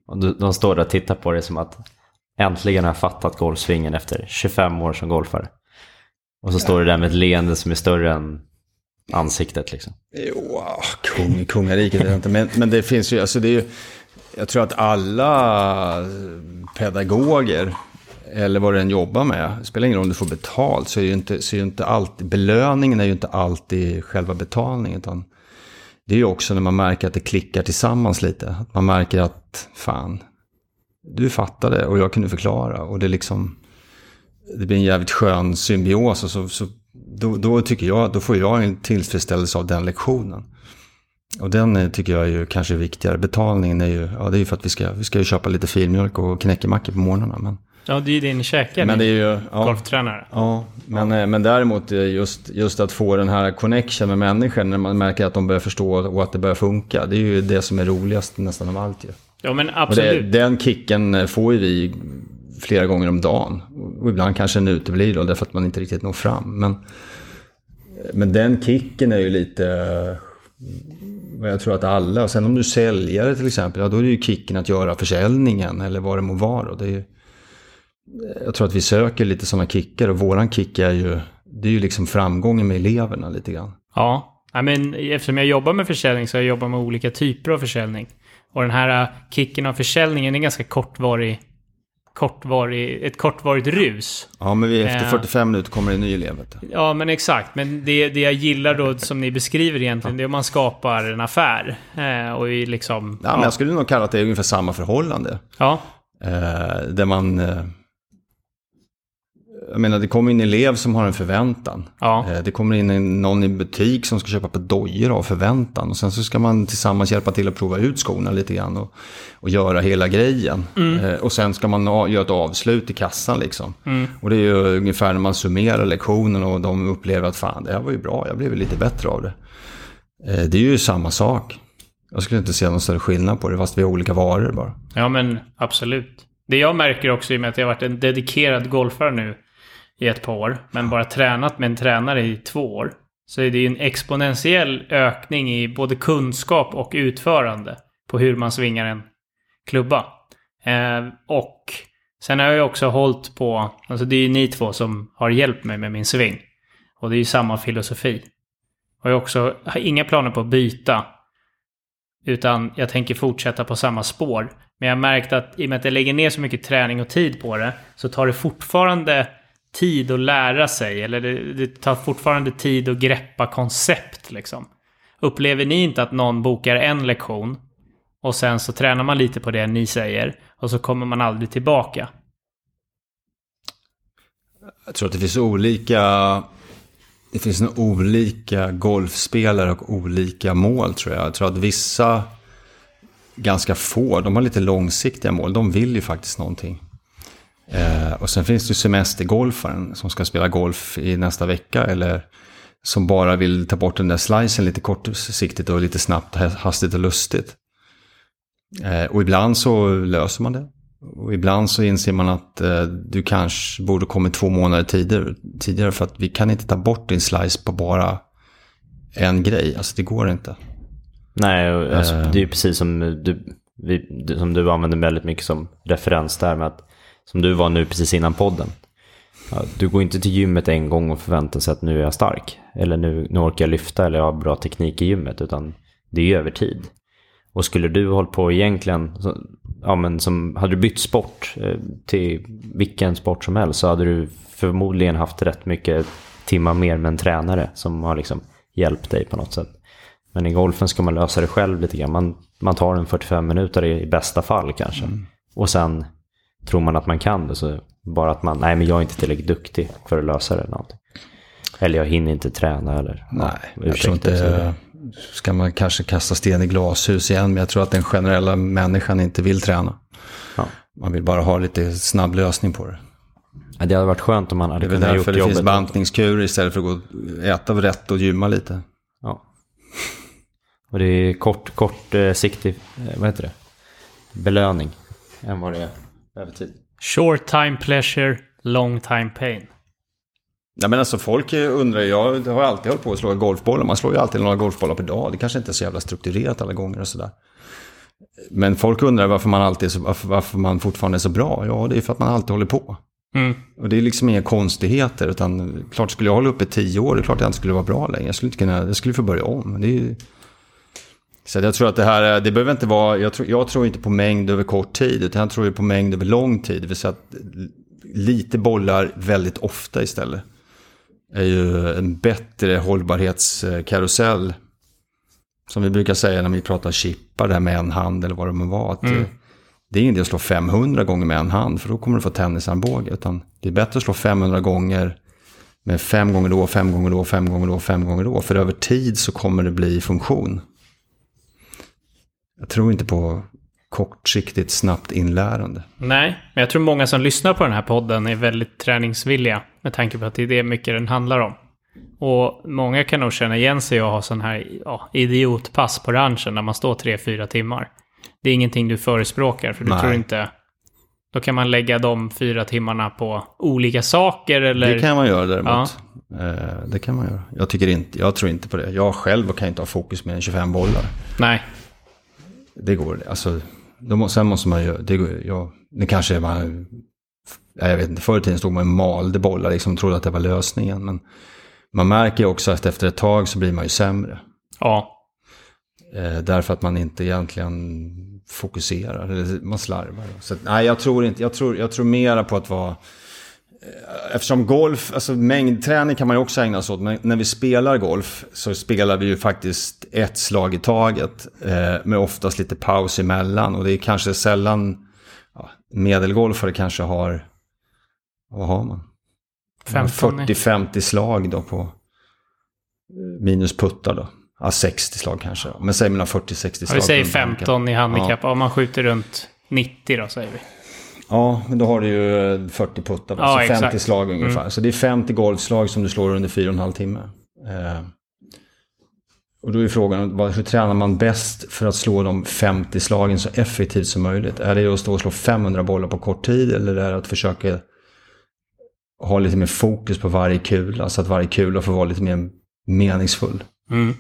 Och de, de står där och tittar på det som att äntligen har jag fattat golfsvingen efter 25 år som golfare. Och så står du där med ett leende som är större än ansiktet liksom. Jo, kung, kungariket är inte. Men, men det finns ju, alltså det är ju, jag tror att alla pedagoger eller vad du än jobbar med, det spelar ingen roll om du får betalt, så är ju inte, så är ju inte alltid, belöningen är ju inte alltid själva betalningen, utan det är ju också när man märker att det klickar tillsammans lite. Att man märker att, fan, du fattade och jag kunde förklara. Och det liksom, det blir en jävligt skön symbios. Och så, så då, då, tycker jag, då får jag en tillfredsställelse av den lektionen. Och den tycker jag är ju kanske viktigare. Betalningen är ju, ja det är ju för att vi ska, vi ska ju köpa lite filmjölk och knäckemackor på morgnarna. Men, Ja, det är ju din käke. men det är ju, ja, Golftränare. ja men, eh, men däremot eh, just, just att få den här connection med människor när man märker att de börjar förstå och att det börjar funka. Det är ju det som är roligast nästan av allt ju. Ja, men Och det, absolut. den kicken eh, får ju vi flera gånger om dagen. Och ibland kanske den uteblir då, därför att man inte riktigt når fram. Men, men den kicken är ju lite vad jag tror att alla, och sen om du säljer det till exempel, ja då är det ju kicken att göra försäljningen eller vad det må vara. Det är, ju- jag tror att vi söker lite sådana kickar och våran kick är ju, det är ju liksom framgången med eleverna lite grann. Ja. ja, men eftersom jag jobbar med försäljning så har jag jobbat med olika typer av försäljning. Och den här äh, kicken av försäljningen är ganska kortvarig, kortvarig, ett kortvarigt rus. Ja, men vi, efter Ja. 45 minuter kommer det en ny elev. Ja, men exakt. Men det, det jag gillar då, som ni beskriver egentligen, det är om man skapar en affär. Eh, och i liksom... Ja, men jag skulle nog kalla att det är ungefär samma förhållande. ja. Eh, där man... Jag menar, det kommer in en elev som har en förväntan. Ja. Eh, det kommer in någon i butik som ska köpa på dojor av förväntan. Och sen så ska man tillsammans hjälpa till att prova ut skorna lite grann. Och, och göra hela grejen. Eh, och sen ska man göra ett avslut i kassan liksom. Och det är ju ungefär när man summerar lektionen och de upplever att fan, det här var ju bra, jag blev lite bättre av det. Eh, det är ju samma sak. Jag skulle inte se någon större skillnad på det, fast vi har olika varor bara. Ja, men absolut. Det jag märker också i och med att jag har varit en dedikerad golfare nu i ett par år, men bara tränat med en tränare i två år, så är det ju en exponentiell ökning i både kunskap och utförande på hur man svingar en klubba. Eh, och sen har jag ju också hållit på, alltså det är ju ni två som har hjälpt mig med min sving. Och det är ju samma filosofi. Och jag har också har inga planer på att byta. Utan jag tänker fortsätta på samma spår. Men jag har märkt att i och med att jag lägger ner så mycket träning och tid på det så tar det fortfarande tid att lära sig. Eller det, det tar fortfarande tid att greppa koncept liksom. Upplever ni inte att någon bokar en lektion och sen så tränar man lite på det ni säger och så kommer man aldrig tillbaka? Jag tror att det finns olika... Det finns nog olika golfspelare och olika mål tror jag. Jag tror att vissa, ganska få, de har lite långsiktiga mål. De vill ju faktiskt någonting. Eh, och sen finns det ju semestergolfaren som ska spela golf i nästa vecka. Eller som bara vill ta bort den där slicen lite kortsiktigt och lite snabbt, hastigt och lustigt. Eh, och ibland så löser man det. Och ibland så inser man att eh, du kanske borde kommit två månader tidigare, tidigare för att vi kan inte ta bort din slice på bara en grej. Alltså det går inte. Nej, alltså, Eh. det är ju precis som du, vi, som du använder väldigt mycket som referens där med att som du var nu precis innan podden. Du går inte till gymmet en gång och förväntar sig att nu är jag stark. Eller nu, nu orkar jag lyfta eller jag har bra teknik i gymmet. Utan det är ju över tid. Och skulle du hålla på egentligen, ja men som, hade du bytt sport eh, till vilken sport som helst så hade du förmodligen haft rätt mycket timmar mer med en tränare som har liksom hjälpt dig på något sätt. Men i golfen ska man lösa det själv lite grann. Man, man tar en 45 minuter i, i bästa fall kanske. Och sen tror man att man kan det. Så bara att man, nej men jag är inte tillräckligt duktig för att lösa det. eller Någonting. Eller jag hinner inte träna eller Nej, ja, jag tror inte... Ska man kanske kasta sten i glashus igen, men jag tror att den generella människan inte vill träna. Ja. Man vill bara ha lite snabb lösning på det. Ja, det hade varit skönt om man Det hade är väl kunnat därför gjort det jobbet. finns bantningskurer istället för att gå och äta rätt och gymma lite. Ja. Och det är kort, kort eh, siktig, eh, vad heter det? Belöning. Än vad det är över tid. Short time pleasure, long time pain. Ja, men alltså folk undrar, jag har alltid hållit på att slå golfbollar. Man slår ju alltid några golfbollar per dag. Det kanske inte är så jävla strukturerat alla gånger och sådär. Men folk undrar varför man, alltid så, varför, varför man fortfarande är så bra. Ja, det är för att man alltid håller på. Mm. Och det är liksom inga konstigheter. Utan klart skulle jag hålla uppe i tio år, det är klart jag inte skulle vara bra längre. Jag skulle inte kunna, jag skulle få börja om. Det är. Så jag tror att det här, är- det behöver inte vara, jag tror, jag tror inte på mängd över kort tid. Utan jag tror på mängd över lång tid. Det vill säga att lite bollar väldigt ofta istället. Är ju en bättre hållbarhetskarusell. Som vi brukar säga när vi pratar chippar där med en hand eller vad det må vara. Att det, det är ingen idé att slå 500 gånger med en hand. För då kommer du få tennisarmbåge. Utan det är bättre att slå 500 gånger med fem gånger då, fem gånger då, fem gånger då, fem gånger då. För över tid så kommer det bli funktion. Jag tror inte på kortsiktigt snabbt inlärande. Nej, men jag tror många som lyssnar på den här podden är väldigt träningsvilliga. Med tanke på att det är det mycket den handlar om. Och många kan nog känna igen sig och ha sån här ja, idiotpass på ranchen när man står 3-4 timmar. Det är ingenting du förespråkar, för du Nej. tror inte... Då kan man lägga de fyra timmarna på olika saker eller... Det kan man göra däremot. Eh, det kan man göra. Jag, tycker inte, jag tror inte på det. Jag själv kan inte ha fokus med en 25 bollar. Nej, Det går alltså, må, Sen måste man ju... Det, går, ja, det kanske man... ja, Jag vet inte, förr i tiden stod man och malde bollar liksom och trodde att det var lösningen. Men man märker ju också att efter ett tag så blir man ju sämre. ja. Eh, därför att man inte egentligen fokuserar, eller man slarvar. Så nej, jag tror inte, jag tror, jag tror mera på att vara... eh, Eftersom golf, alltså mängdträning kan man ju också ägna sig åt, men när vi spelar golf så spelar vi ju faktiskt ett slag i taget. Eh, med oftast lite paus emellan och det är kanske sällan, ja, medelgolfare kanske har, vad har man? 15 är- 40-50 slag då på eh, minus puttar då. Ja, 60 slag kanske. Men säg mellan 40-60 Ja, slag. vi säger på en handikapp. 15 i handikapp. Om man skjuter runt 90 då, säger vi. Ja, men då har du ju eh, 40 puttar. Ja, så exakt. 50 slag ungefär. Mm. Så det är 50 golfslag som du slår under 4,5 timme. Eh, och då är frågan, hur tränar man bäst för att slå de 50 slagen så effektivt som möjligt? Är det att stå och slå 500 bollar på kort tid eller är det att försöka ha lite mer fokus på varje kula så att varje kula får vara lite mer meningsfull? Mm.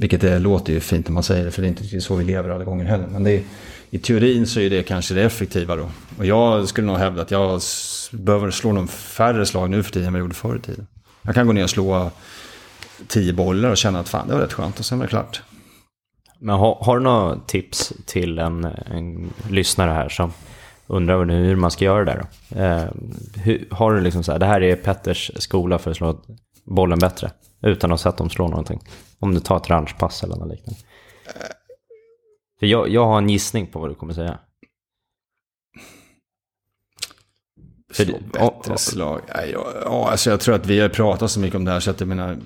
Vilket det låter ju fint när man säger det, för det är inte så vi lever alla gånger heller. Men det är, i teorin så är det kanske det effektiva då. Och jag skulle nog hävda att jag behöver slå någon färre slag nu för tiden än vad jag gjorde förr i tiden. Jag kan gå ner och slå tio bollar och känna att fan det var rätt skönt och sen var det klart. Men har, har du några tips till en, en lyssnare här som undrar hur man ska göra det där då? Eh, hur, har du liksom så här, det här är Petters skola för att slå bollen bättre? Utan att se att de slår någonting. Om du tar ett ranchpass eller något liknande. För jag, jag har en gissning på vad du kommer säga. För Slå bättre ja, slag. Ja, ja, ja, alltså jag tror att vi har pratat så mycket om det här så att jag menar.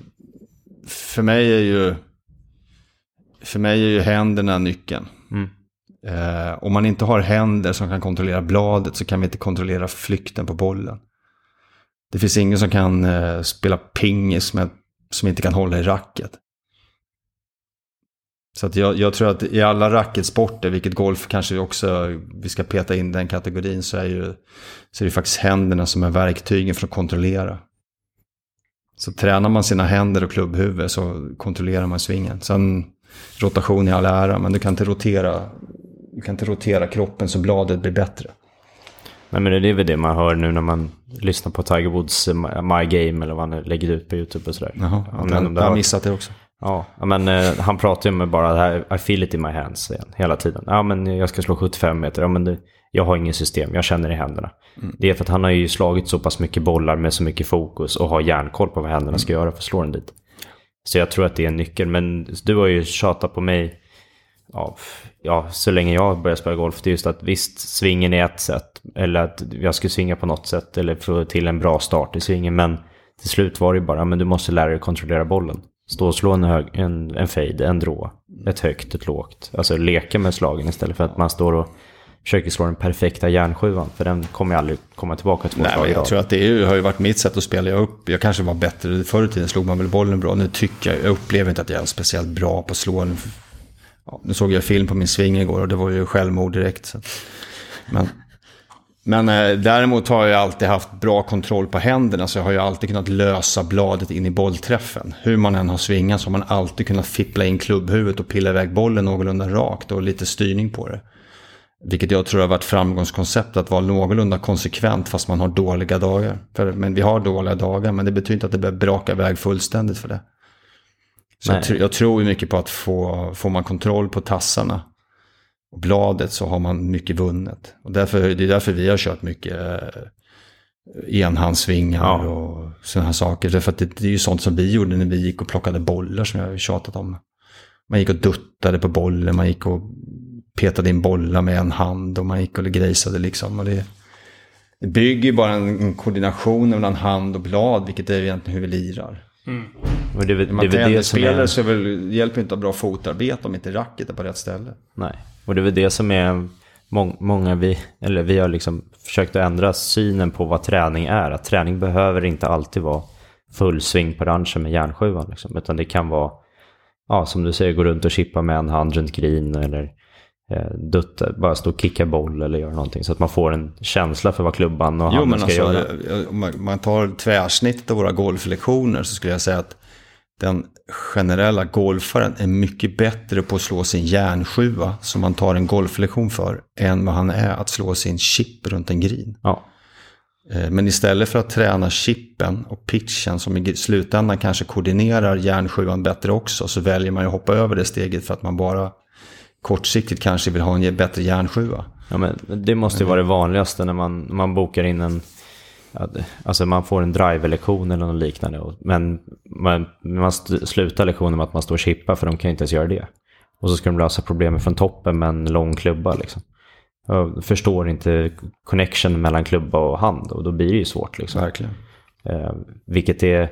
För mig är ju. För mig är ju händerna nyckeln. Mm. Eh, om man inte har händer som kan kontrollera bladet så kan vi inte kontrollera flykten på bollen. Det finns ingen som kan eh, spela pingis med, som inte kan hålla i racket. Så att jag, jag tror att i alla racketsporter, vilket golf kanske också vi ska peta in den kategorin, så är, ju, så är det faktiskt händerna som är verktygen för att kontrollera. Så tränar man sina händer och klubbhuvud så kontrollerar man svingen. Sen rotation i all ära, men du kan inte rotera, du kan inte rotera kroppen så bladet blir bättre. Nej men det är väl det man hör nu när man lyssnar på Tiger Woods eh, My Game eller vad han lägger ut på YouTube och sådär. Jaha, det har har- missat det också. Ja, men eh, han pratar ju med bara det här, I feel it in my hands han, hela tiden. Ja, men jag ska slå 75 meter. Ja, men det, jag har inget system, jag känner i händerna. Det är för att han har ju slagit så pass mycket bollar med så mycket fokus och har järnkoll på vad händerna ska göra för att slå den dit. Så jag tror att det är en nyckel. Men du har ju tjatat på mig, ja, ja, så länge jag började spela golf, det är just att visst, svingen är ett sätt. Eller att jag skulle svinga på något sätt eller få till en bra start i svingen. Men till slut var det bara, men du måste lära dig kontrollera bollen. Stå och slå en, hög, en, en fade, en drå, ett högt, ett lågt. Alltså leka med slagen istället för att man står och försöker slå den perfekta järnsjuan. För den kommer ju aldrig komma tillbaka två Nej, jag rad. tror att det är, har ju varit mitt sätt att spela jag upp. Jag kanske var bättre. Förr i tiden slog man väl bollen bra. Nu tycker jag, jag upplever inte att jag är speciellt bra på att slå den. Ja, nu såg jag film på min sving igår och det var ju självmord direkt. Så. Men, men eh, däremot har jag alltid haft bra kontroll på händerna. Så jag har ju alltid kunnat lösa bladet in i bollträffen. Hur man än har svingat så har man alltid kunnat fippla in klubbhuvudet och pilla iväg bollen någorlunda rakt och lite styrning på det. Vilket jag tror har varit framgångskoncept att vara någorlunda konsekvent fast man har dåliga dagar. För, men vi har dåliga dagar men det betyder inte att det behöver braka iväg fullständigt för det. Så jag, tr- jag tror mycket på att få, får man kontroll på tassarna och bladet så har man mycket vunnet. Och därför, det är därför vi har kört mycket eh, enhandssvingar Ja. och sådana här saker. Därför att det, det är ju sånt som vi gjorde när vi gick och plockade bollar som jag har tjatat om. Man gick och duttade på bollen, man gick och petade in bollar med en hand och man gick och grejsade liksom. Och det, det bygger ju bara en, en koordination mellan hand och blad, vilket är egentligen hur vi lirar. Och det, det man väl det som är... så är väl, det hjälper inte att ha bra fotarbete om inte racket är på rätt ställe. Nej. Och det är väl det som är må många vi, eller vi har liksom försökt att ändra synen på vad träning är. Att träning behöver inte alltid vara full sving på ranchen med järnsjuan. Liksom, utan det kan vara, ja, som du säger, gå runt och chippa med en hand runt green eller dutta, bara stå och kicka boll eller göra någonting. Så att man får en känsla för vad klubban och handen ska alltså, göra. Om man tar tvärsnittet av våra golflektioner så skulle jag säga att den generella golfaren är mycket bättre på att slå sin järnsjua som man tar en golflektion för än vad han är att slå sin chip runt en green. Ja. Eh, men istället för att träna chippen och pitchen som i slutändan kanske koordinerar järnsjuan bättre också så väljer man att hoppa över det steget för att man bara kortsiktigt kanske vill ha en bättre järnsjua. Ja, men det måste ju vara det vanligaste när man, man bokar in en Alltså man får en driver-lektion eller något liknande. Men man, man slutar lektionen med att man står och chippar för de kan ju inte ens göra det. Och så ska de lösa problemet från toppen med en lång klubba liksom. Jag förstår inte connection mellan klubba och hand och då blir det ju svårt. Liksom. Verkligen. Eh, vilket är,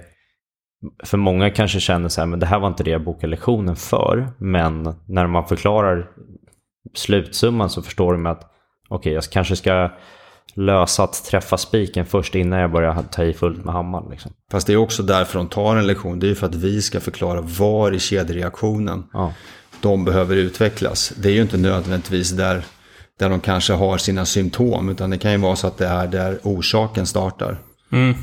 för många kanske känner så här, men det här var inte det jag bokade lektionen för. Men när man förklarar slutsumman så förstår de att okej, okay, jag kanske ska lösa att träffa spiken först innan jag börjar ta i fullt med hammaren. Liksom. Fast det är också därför de tar en lektion. Det är för att vi ska förklara var i kedjereaktionen ja. de behöver utvecklas. Det är ju inte nödvändigtvis där, där de kanske har sina symptom. Utan det kan ju vara så att det är där orsaken startar. Mm.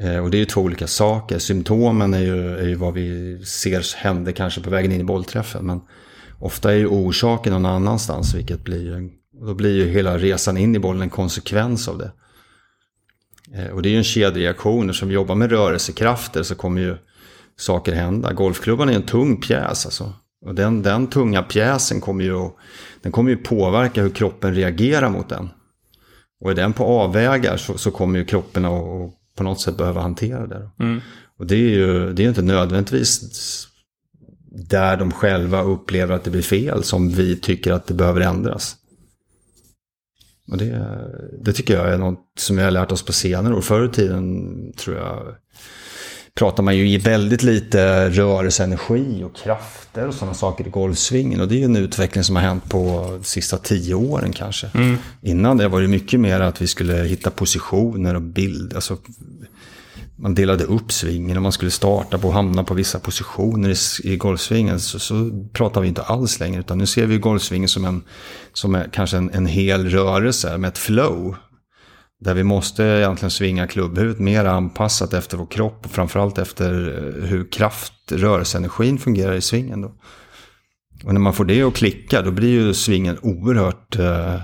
Eh, och det är ju två olika saker. Symptomen är ju, är ju vad vi ser händer kanske på vägen in i bollträffen. Men ofta är ju orsaken någon annanstans. Vilket blir och då blir ju hela resan in i bollen en konsekvens av det. Eh, och det är ju en kedjereaktion. Som jobbar med rörelsekrafter så kommer ju saker hända. Golfklubban är en tung pjäs alltså. Och den, den tunga pjäsen kommer ju, den kommer ju påverka hur kroppen reagerar mot den. Och är den på avvägar så, så kommer ju kroppen att på något sätt behöva hantera det. Mm. Och det är ju det är inte nödvändigtvis där de själva upplever att det blir fel som vi tycker att det behöver ändras. Och det, det tycker jag är något som vi har lärt oss på senare år. Förr i tiden tror jag pratar man ju väldigt lite rörelseenergi och krafter och sådana saker i golfsvingen. Och det är ju en utveckling som har hänt på de sista tio åren kanske. Mm. Innan det var det mycket mer att vi skulle hitta positioner och bild. Alltså man delade upp svingen och man skulle starta på och hamna på vissa positioner i, i golfsvingen så, så pratar vi inte alls längre. Utan nu ser vi golfsvingen som, en, som är kanske en, en hel rörelse med ett flow. Där vi måste egentligen svinga klubbhuvudet mer anpassat efter vår kropp och framförallt efter eh, hur kraft, rörelseenergin fungerar i svingen. Då. Och när man får det att klicka då blir ju svingen oerhört eh,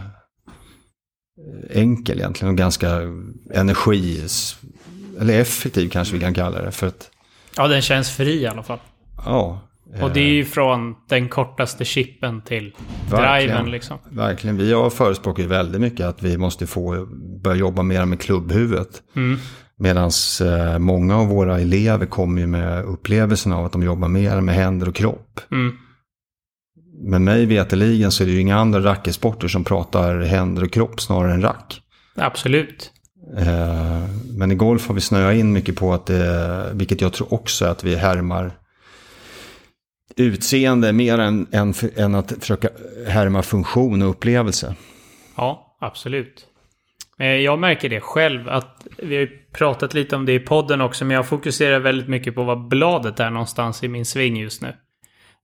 enkel egentligen och ganska energi eller effektiv kanske vi kan kalla det. För att, ja, den känns fri i alla fall. Ja. Och det är ju från den kortaste chippen till driven liksom. Verkligen. Vi har förespråkat väldigt mycket att vi måste få börja jobba mer med klubbhuvudet. Mm. Medan eh, många av våra elever kommer ju med upplevelsen av att de jobbar mer med händer och kropp. Mm. Men mig veteligen så är det ju inga andra racketsporter som pratar händer och kropp snarare än rack. Absolut. Eh, men i golf har vi snöat in mycket på att det, vilket jag tror också är att vi härmar utseende mer än, än, än att försöka härma funktion och upplevelse. Ja, absolut. Eh, jag märker det själv att vi har pratat lite om det i podden också, men jag fokuserar väldigt mycket på vad bladet är någonstans i min sving just nu.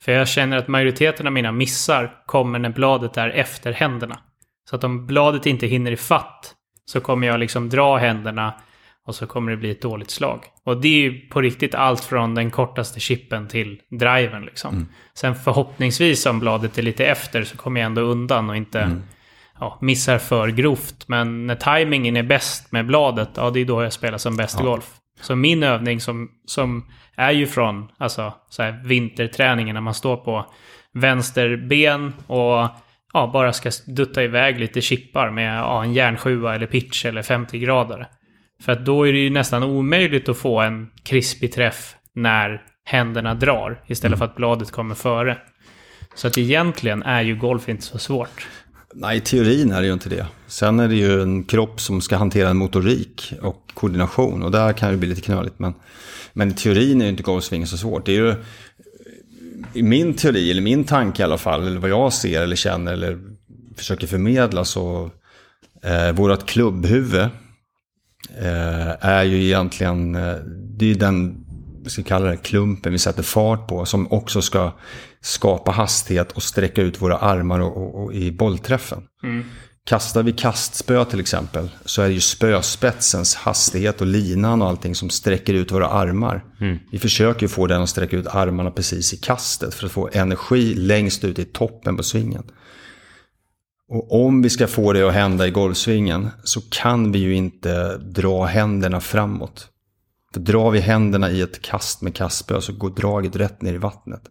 För jag känner att majoriteten av mina missar kommer när bladet är efter händerna. Så att om bladet inte hinner i fatt så kommer jag liksom dra händerna och så kommer det bli ett dåligt slag. Och det är ju på riktigt allt från den kortaste chippen till driven liksom. Mm. Sen förhoppningsvis om bladet är lite efter så kommer jag ändå undan och inte mm. ja, missar för grovt. Men när tajmingen är bäst med bladet, ja det är då jag spelar som bäst ja. golf. Så min övning som, som är ju från alltså, så här, vinterträningen när man står på vänster ben och ja, bara ska dutta iväg lite chippar med ja, en järnsjua eller pitch eller 50 grader. För att då är det ju nästan omöjligt att få en krispig träff när händerna drar istället mm. för att bladet kommer före. Så att egentligen är ju golf inte så svårt. Nej, i teorin är det ju inte det. Sen är det ju en kropp som ska hantera en motorik och koordination. Och där kan det bli lite knöligt. Men, men i teorin är ju inte golfsvingen så svårt. Det är ju i min teori, eller min tanke i alla fall, eller vad jag ser eller känner eller försöker förmedla så eh, vårt klubbhuvud är ju egentligen, eh, det är den, vi ska kalla det klumpen vi sätter fart på, som också ska skapa hastighet och sträcka ut våra armar och, och, och i bollträffen. Kastar vi kastspö till exempel så är det ju spöspetsens hastighet och linan och allting som sträcker ut våra armar. Vi försöker ju få den att sträcka ut armarna precis i kastet för att få energi längst ut i toppen på svingen. Och om vi ska få det att hända i golfsvingen så kan vi ju inte dra händerna framåt. För drar vi händerna i ett kast med kastspö så går draget rätt ner i vattnet.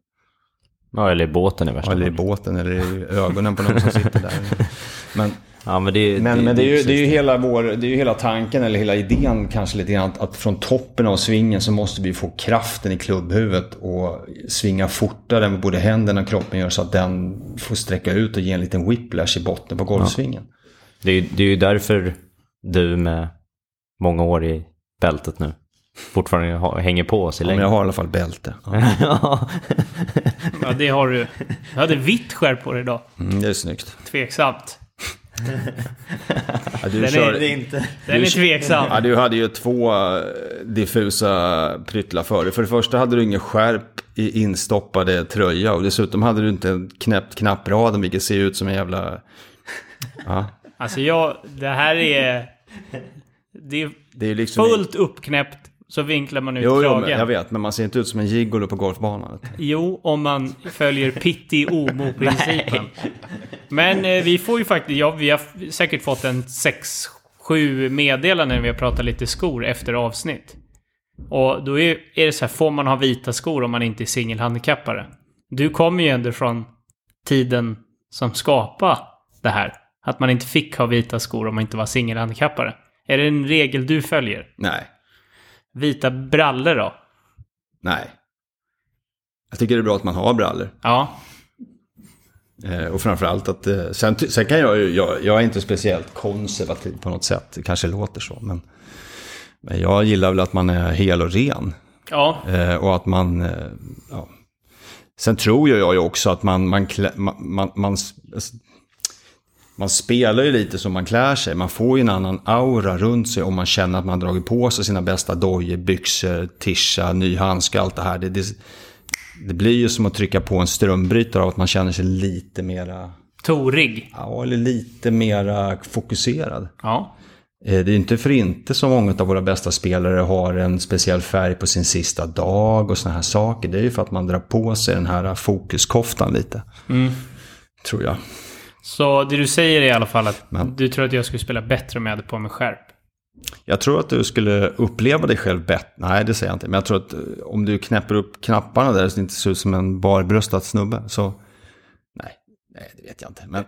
Ja, eller i båten i värsta Eller i fall. båten eller i ögonen på någon som sitter där. Men, Ja, men det, men, men det, är ju, det är ju hela vår, det är ju hela tanken eller hela idén kanske lite grann att, från toppen av svingen så måste vi få kraften i klubbhuvudet och svinga fortare än både händerna och kroppen gör så att den får sträcka ut och ge en liten whiplash i botten på golfsvingen. Det är, ju- det är ju därför du med många år i bältet nu fortfarande hänger på oss i Ja, men längden. jag har i alla fall bälte. Ja. Ja. Ja, det har du. Du hade vitt skärp på dig idag. Mm, det är snyggt. Tveksamt. Ja, du, Den är- kör, det är inte... Den är tveksam. ja, du hade ju två eh, diffusa pryttlar för dig. För det första hade du ingen skärp i instoppade tröja och dessutom hade du inte en knäppt knappraden vilket ser ut som en jävla... Ja, Alltså jag, det här är... Det är det är liksom... fullt uppknäppt så vinklar man ut Jo, jo, kragen. jag vet, men man ser inte ut som en gigolo på golfbanan. Jo, om man följer pitti omo principen Men eh, vi får ju faktiskt, ja, vi har säkert fått en 6-7 meddelanden när vi har pratat lite skor efter avsnitt. Och då är, är det så här, får man ha vita skor om man inte är singelhandikappare? Du kommer ju ändå från tiden som skapade det här. Att man inte fick ha vita skor om man inte var singelhandikappare. Är det en regel du följer? Nej, Vita brallor då? nej. Jag tycker det är bra att man har brallor. Ja. Eh, och framförallt att... Eh, sen, sen kan jag ju... Jag, jag är inte speciellt konservativ på något sätt. Det kanske låter så, men... Men jag gillar väl att man är hel och ren. Ja. Eh, och att man... Eh, ja. Sen tror jag ju också att man... Man, klä, man, man, man, alltså, man spelar ju lite som man klär sig. Man får ju en annan aura runt sig om man känner att man dragit på sig sina bästa dojor, byxor, tischa, ny handske, allt det här. Det, det, det blir ju som att trycka på en strömbrytare av att man känner sig lite mera... Torig. Ja, eller lite mera fokuserad. Ja. Eh, Det är inte för inte som många av våra bästa spelare har en speciell färg på sin sista dag och såna här saker. Det är ju för att man drar på sig den här fokuskoftan lite. Tror jag. Så det du säger är i alla fall att Men- du tror att jag skulle spela bättre om jag hade på mig skärp. Jag tror att du skulle uppleva dig själv bättre. Nej, det säger jag inte. Men jag tror att eh, om du knäpper upp knapparna där så det inte ser ut som en barbröstad snubbe. Så nej, nej det vet jag inte. Men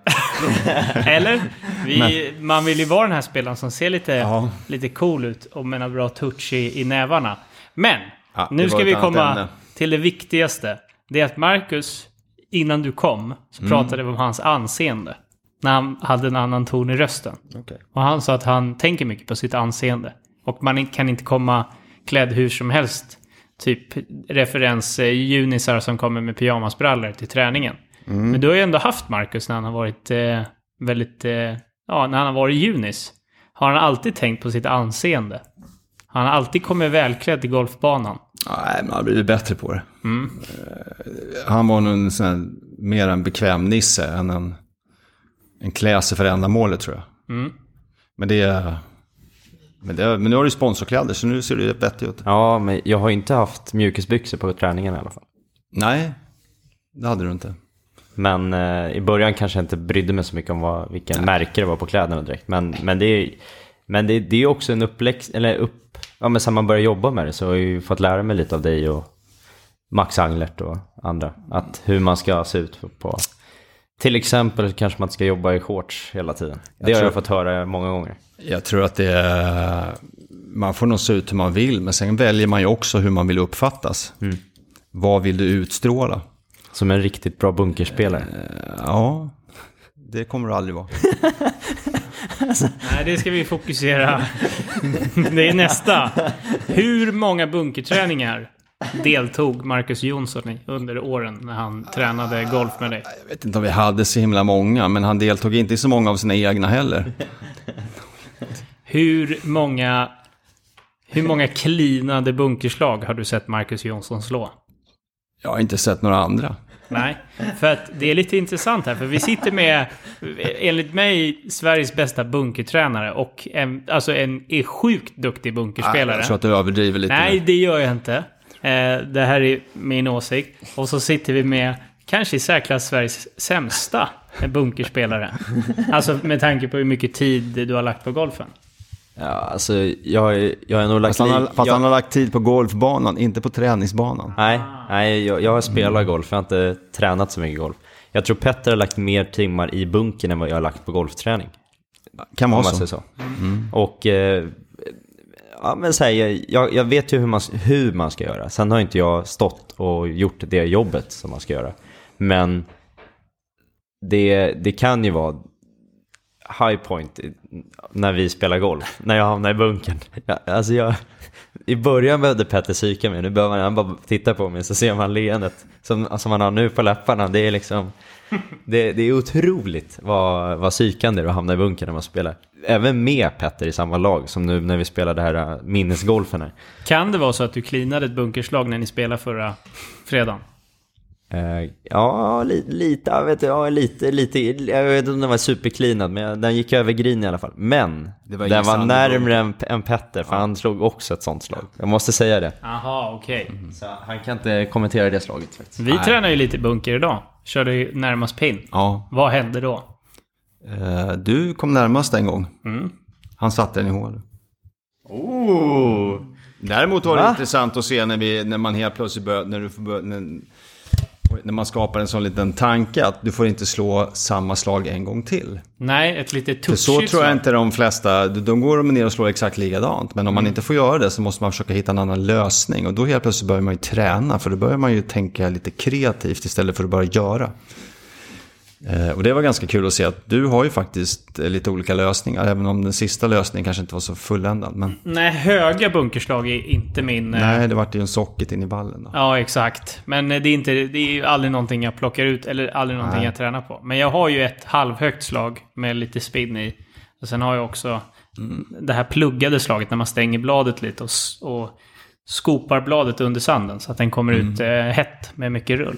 Eller? Vi, Man vill ju vara den här spelaren som ser lite, Ja. lite cool ut och med en bra touch i, i nävarna. Men! Ja, nu ska vi komma ämne. till det viktigaste. Det är att Marcus, innan du kom, så Mm. pratade vi om hans anseende. När han hade en annan ton i rösten. okej. Och han sa att han tänker mycket på sitt anseende. Och man kan inte komma klädd hur som helst. Typ referens junisar som kommer med pyjamasbrallor till träningen. Men du har ju ändå haft Marcus när han har varit eh, väldigt... Eh, ja, när han har varit junis. Har han alltid tänkt på sitt anseende? Han har alltid kommit välklädd till golfbanan. Nej, men han har blivit bättre på det. Eh, Han var nog en sån här, mer en bekväm nisse än en, en klä sig för ändamålet tror jag. Mm. Men det är... Men, det, men nu har du sponsorkläder så nu ser det bättre ut. Ja, men jag har inte haft mjukisbyxor på träningen i alla fall. Nej, det hade du inte. Men eh, i början kanske jag inte brydde mig så mycket om vad, vilka märken det var på kläderna direkt. Men, men det är men det, det är också en uppläx, eller upp, ja men sen man börjar jobba med det så har jag ju fått lära mig lite av dig och Max Anglert och andra. Att hur man ska se ut på, till exempel kanske man inte ska jobba i shorts hela tiden. Det har tror- jag fått höra många gånger. Jag tror att det är... Man får nog se ut hur man vill, men sen väljer man ju också hur man vill uppfattas. Vad vill du utstråla? Som en riktigt bra bunkerspelare. Ja, det kommer du aldrig vara. Nej, det ska vi fokusera. det är nästa. Hur många bunkerträningar deltog Marcus Jonsson i under åren när han tränade golf med dig? Jag vet inte om vi hade så himla många, men han deltog inte i så många av sina egna heller. Hur många, hur många cleanade bunkerslag har du sett Marcus Jonsson slå? Jag har inte sett några andra. Nej, för att det är lite intressant här, för vi sitter med, enligt mig, Sveriges bästa bunkertränare och en, alltså en är sjukt duktig bunkerspelare. Jag tror att du överdriver lite. Nej, nu. det gör jag inte. Eh, det här är min åsikt. Och så sitter vi med, kanske i särklass Sveriges sämsta bunkerspelare. alltså med tanke på hur mycket tid du har lagt på golfen. Ja, alltså jag, jag har nog lagt... Fast, han har, fast jag, han har lagt tid på golfbanan, inte på träningsbanan. Nej, nej jag, jag har spelat golf, jag har inte tränat så mycket golf. Jag tror Petter har lagt mer timmar i bunkern än vad jag har lagt på golfträning. Kan vara så. så. Och eh, ja, men så här, jag- jag, jag vet ju hur man, hur man ska göra. Sen har inte jag stått och gjort det jobbet som man ska göra. Men det, det kan ju vara high point när vi spelar golf. När jag hamnar i bunkern. Ja, alltså jag, I början behövde Petter psyka mig. Nu behöver han bara titta på mig så ser man leendet som, som han har nu på läpparna. Det är liksom... Det, det är otroligt vad, vad psykande det är att hamna i bunkern när man spelar. Även med Petter i samma lag som nu när vi spelar det här äh, minnesgolfen här. Kan det vara så att du cleanade ett bunkerslag när ni spelade förra fredagen? Eh, ja, li, lite, jag vet, ja, lite, lite, jag vet inte om den var supercleanad, men den gick över green i alla fall. Men, Det var den var närmre än, än Petter, för han slog också ett sånt slag. Jag måste säga det. Aha, okej. Så han kan inte kommentera det slaget faktiskt. Vi tränar ju lite bunker idag. Körde ju närmast pin. Ja. Vad hände då? Eh, Du kom närmast en gång. Mm. Han satte den i hål. Oh. Däremot var det Va? intressant att se när, vi, när man helt plötsligt bör, när, du när, när man skapar en sån liten tanke att du får inte slå samma slag en gång till. Nej, ett litet För så tror jag inte de flesta, de går ner och slår exakt likadant. Men om man inte får göra det så måste man försöka hitta en annan lösning. Och då helt plötsligt börjar man ju träna, för då börjar man ju tänka lite kreativt istället för att bara göra. Eh, Och det var ganska kul att se att du har ju faktiskt eh, lite olika lösningar, även om den sista lösningen kanske inte var så fulländad. Men Nej, höga bunkerslag är inte min... eh, nej, det vart ju en socket in i ballen då. Ja, exakt. Men det är, inte, det är ju aldrig någonting jag plockar ut, eller aldrig någonting Nej. jag tränar på. Men jag har ju ett halvhögt slag med lite spinn i. Och sen har jag också det här pluggade slaget när man stänger bladet lite och, och skopar bladet under sanden så att den kommer ut eh, hett med mycket rull.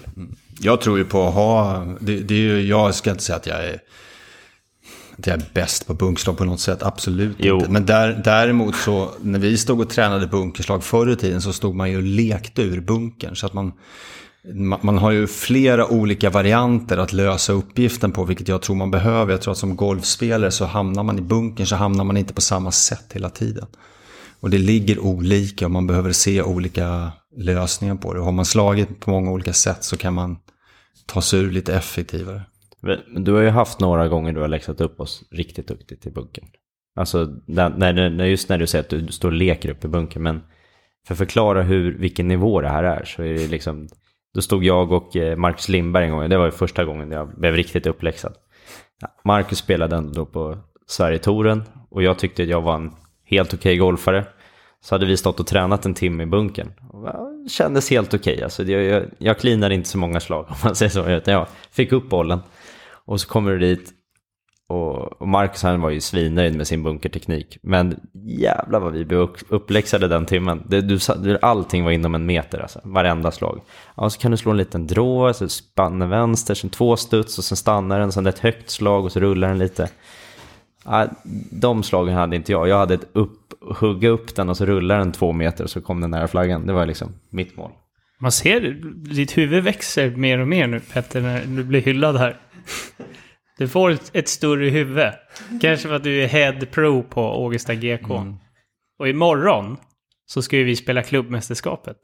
Jag tror ju på att ha, det, det är ju, jag ska inte säga att jag är, att jag är bäst på bunkslag på något sätt, absolut Jo. inte. Men där, däremot så, när vi stod och tränade bunkerslag förr i tiden så stod man ju och lekte ur bunkern. Så att man, man, man har ju flera olika varianter att lösa uppgiften på, vilket jag tror man behöver. Jag tror att som golfspelare så hamnar man i bunkern så hamnar man inte på samma sätt hela tiden. Och det ligger olika och man behöver se olika lösningar på det. Och har man slagit på många olika sätt så kan man ta sig ur lite effektivare. Men Du har ju haft några gånger du har läxat upp oss riktigt duktigt i bunkern. Alltså, när, när, just när du säger att du står och leker upp i bunkern, men för att förklara hur, vilken nivå det här är så är det liksom, då stod jag och eh, Marcus Lindberg en gång, det var ju första gången jag blev riktigt uppläxad. Marcus spelade ändå på Sverigetouren och jag tyckte att jag var en helt okej golfare. Så hade vi stått och tränat en timme i bunkern. Det kändes helt okej. Alltså, jag, jag, jag cleanade inte så många slag om man säger så. Utan jag fick upp bollen. Och så kommer du dit. Och, och Marcus han var ju svinnöjd med sin bunkerteknik. Men jävlar vad vi blev uppläxade den timmen. Det, du, allting var inom en meter alltså. Varenda slag. Ja, så kan du slå en liten drå, så spannar vänster, sen två studs och sen stannar den. Sen ett högt slag och så rullar den lite. Ja, de slagen hade inte jag. Jag hade ett upp, hugga upp den och så rullar den två meter och så kom den nära flaggan. Det var liksom mitt mål. Man ser, ditt huvud växer mer och mer nu Petter, när du blir hyllad här. Du får ett, ett större huvud. Kanske för att du är head pro på Ågesta GK. Och imorgon så ska ju vi spela klubbmästerskapet.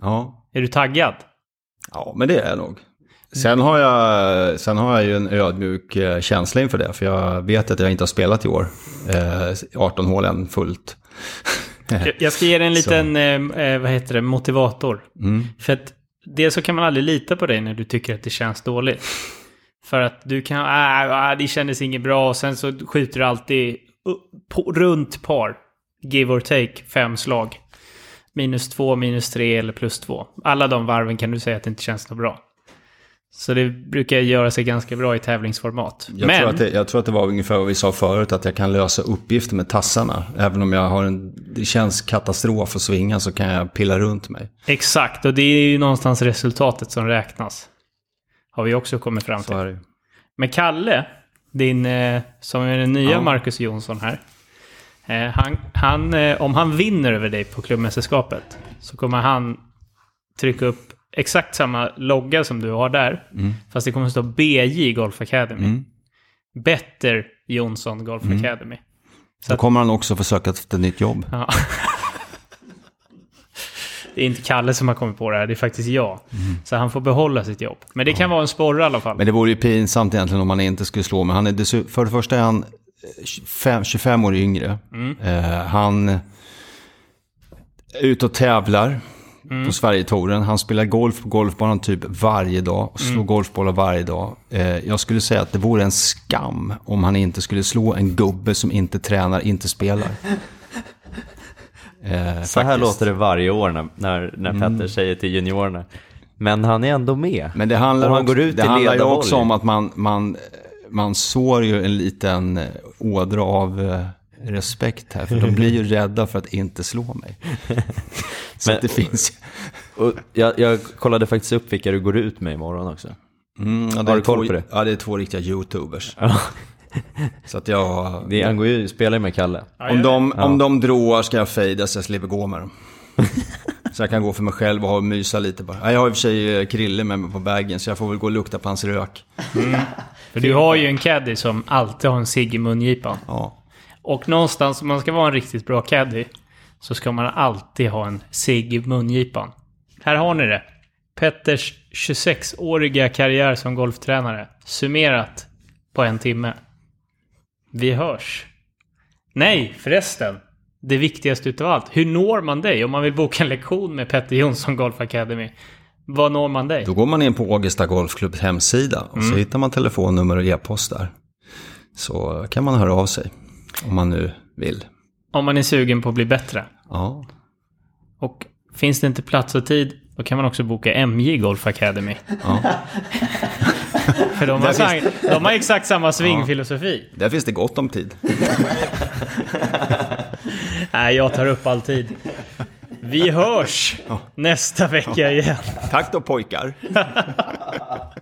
Ja, Är du taggad? ja men det är jag nog. Sen har, jag, sen har jag ju en ödmjuk eh, känsla inför det. För jag vet att jag inte har spelat i år. Eh, 18 hål än fullt. Jag- ska ge dig en liten, eh, eh, vad heter det, motivator. Mm. För att dels så kan man aldrig lita på dig när du tycker att det känns dåligt. För att du kan, ah, det kändes inget bra och sen så skjuter du alltid på, runt par. Give or take, fem slag. minus två, minus tre eller plus två. Alla de varven kan du säga att det inte känns så bra. Så det brukar göra sig ganska bra i tävlingsformat. Jag, Men, tror att det, jag tror att det var ungefär vad vi sa förut, att jag kan lösa uppgifter med tassarna. Även om jag har en, det känns katastrof att svinga så kan jag pilla runt mig. exakt, och det är ju någonstans resultatet som räknas. Har vi också kommit fram till. Men Kalle, din, eh, som är den nya Ja. Marcus Jonsson här. Eh, han, han, eh, om han vinner över dig på klubbmästerskapet så kommer han trycka upp exakt samma logga som du har där. Fast det kommer att stå BJ Golf Academy. Mm. Better Jonsson Golf Academy. Då kommer han också försöka efter ett nytt jobb. Ja. Det är inte Kalle som har kommit på det här, det är faktiskt jag. Så han får behålla sitt jobb. Men det kan vara en sporre i alla fall. Men det vore ju pinsamt egentligen om han inte skulle slå mig. Han är för det första är han eh, 25, 25 år yngre. Eh, han är ute och tävlar på Sverigetouren. Han spelar golf på golfbanan typ varje dag och slår golfbollar varje dag. Eh, jag skulle säga att det vore en skam om han inte skulle slå en gubbe som inte tränar, inte spelar. Eh, Så här låter det varje år när, när, när Petter säger till juniorerna. Men han är ändå med. Men det handlar, Och han också, går ut det handlar ju också om att man, man, man sår ju en liten ådra av eh, respekt här. För de blir ju rädda för att inte slå mig. Så Men- att det finns ju. Och jag, jag kollade faktiskt upp vilka du går ut med imorgon också. Mm, ja, det Har är du koll två, på det? Ja, det är två riktiga YouTubers. Så att jag... Det, han går ju, spelar ju med Kalle. om, de, om de dråar ska jag fejda så jag slipper gå med dem. så jag kan gå för mig själv och ha och mysa lite bara. Ja, Jag har i och för sig eh, Krille med mig på vägen så jag får väl gå och lukta på hans rök. För du har ju en caddy som alltid har en cigg i mungipan. Ja. Och någonstans, om man ska vara en riktigt bra caddy, så ska man alltid ha en cigg i mungipan. Här har ni det. Petters 26-åriga karriär som golftränare. Summerat på en timme. Vi hörs. Nej, förresten. Det viktigaste utav allt. Hur når man dig om man vill boka en lektion med Petter Jonsson Golf Academy? Vad når man dig? Då går man in på Ågesta Golfklubbs hemsida och så hittar man telefonnummer och e-post där. Så kan man höra av sig om man nu vill. Om man är sugen på att bli bättre. Ja, Och finns det inte plats och tid, då kan man också boka MJ Golf Academy. ja. För de har, sang, de har exakt samma svingfilosofi. där finns det gott om tid. Nej, jag tar upp all tid. Vi hörs nästa vecka igen. Tack då pojkar.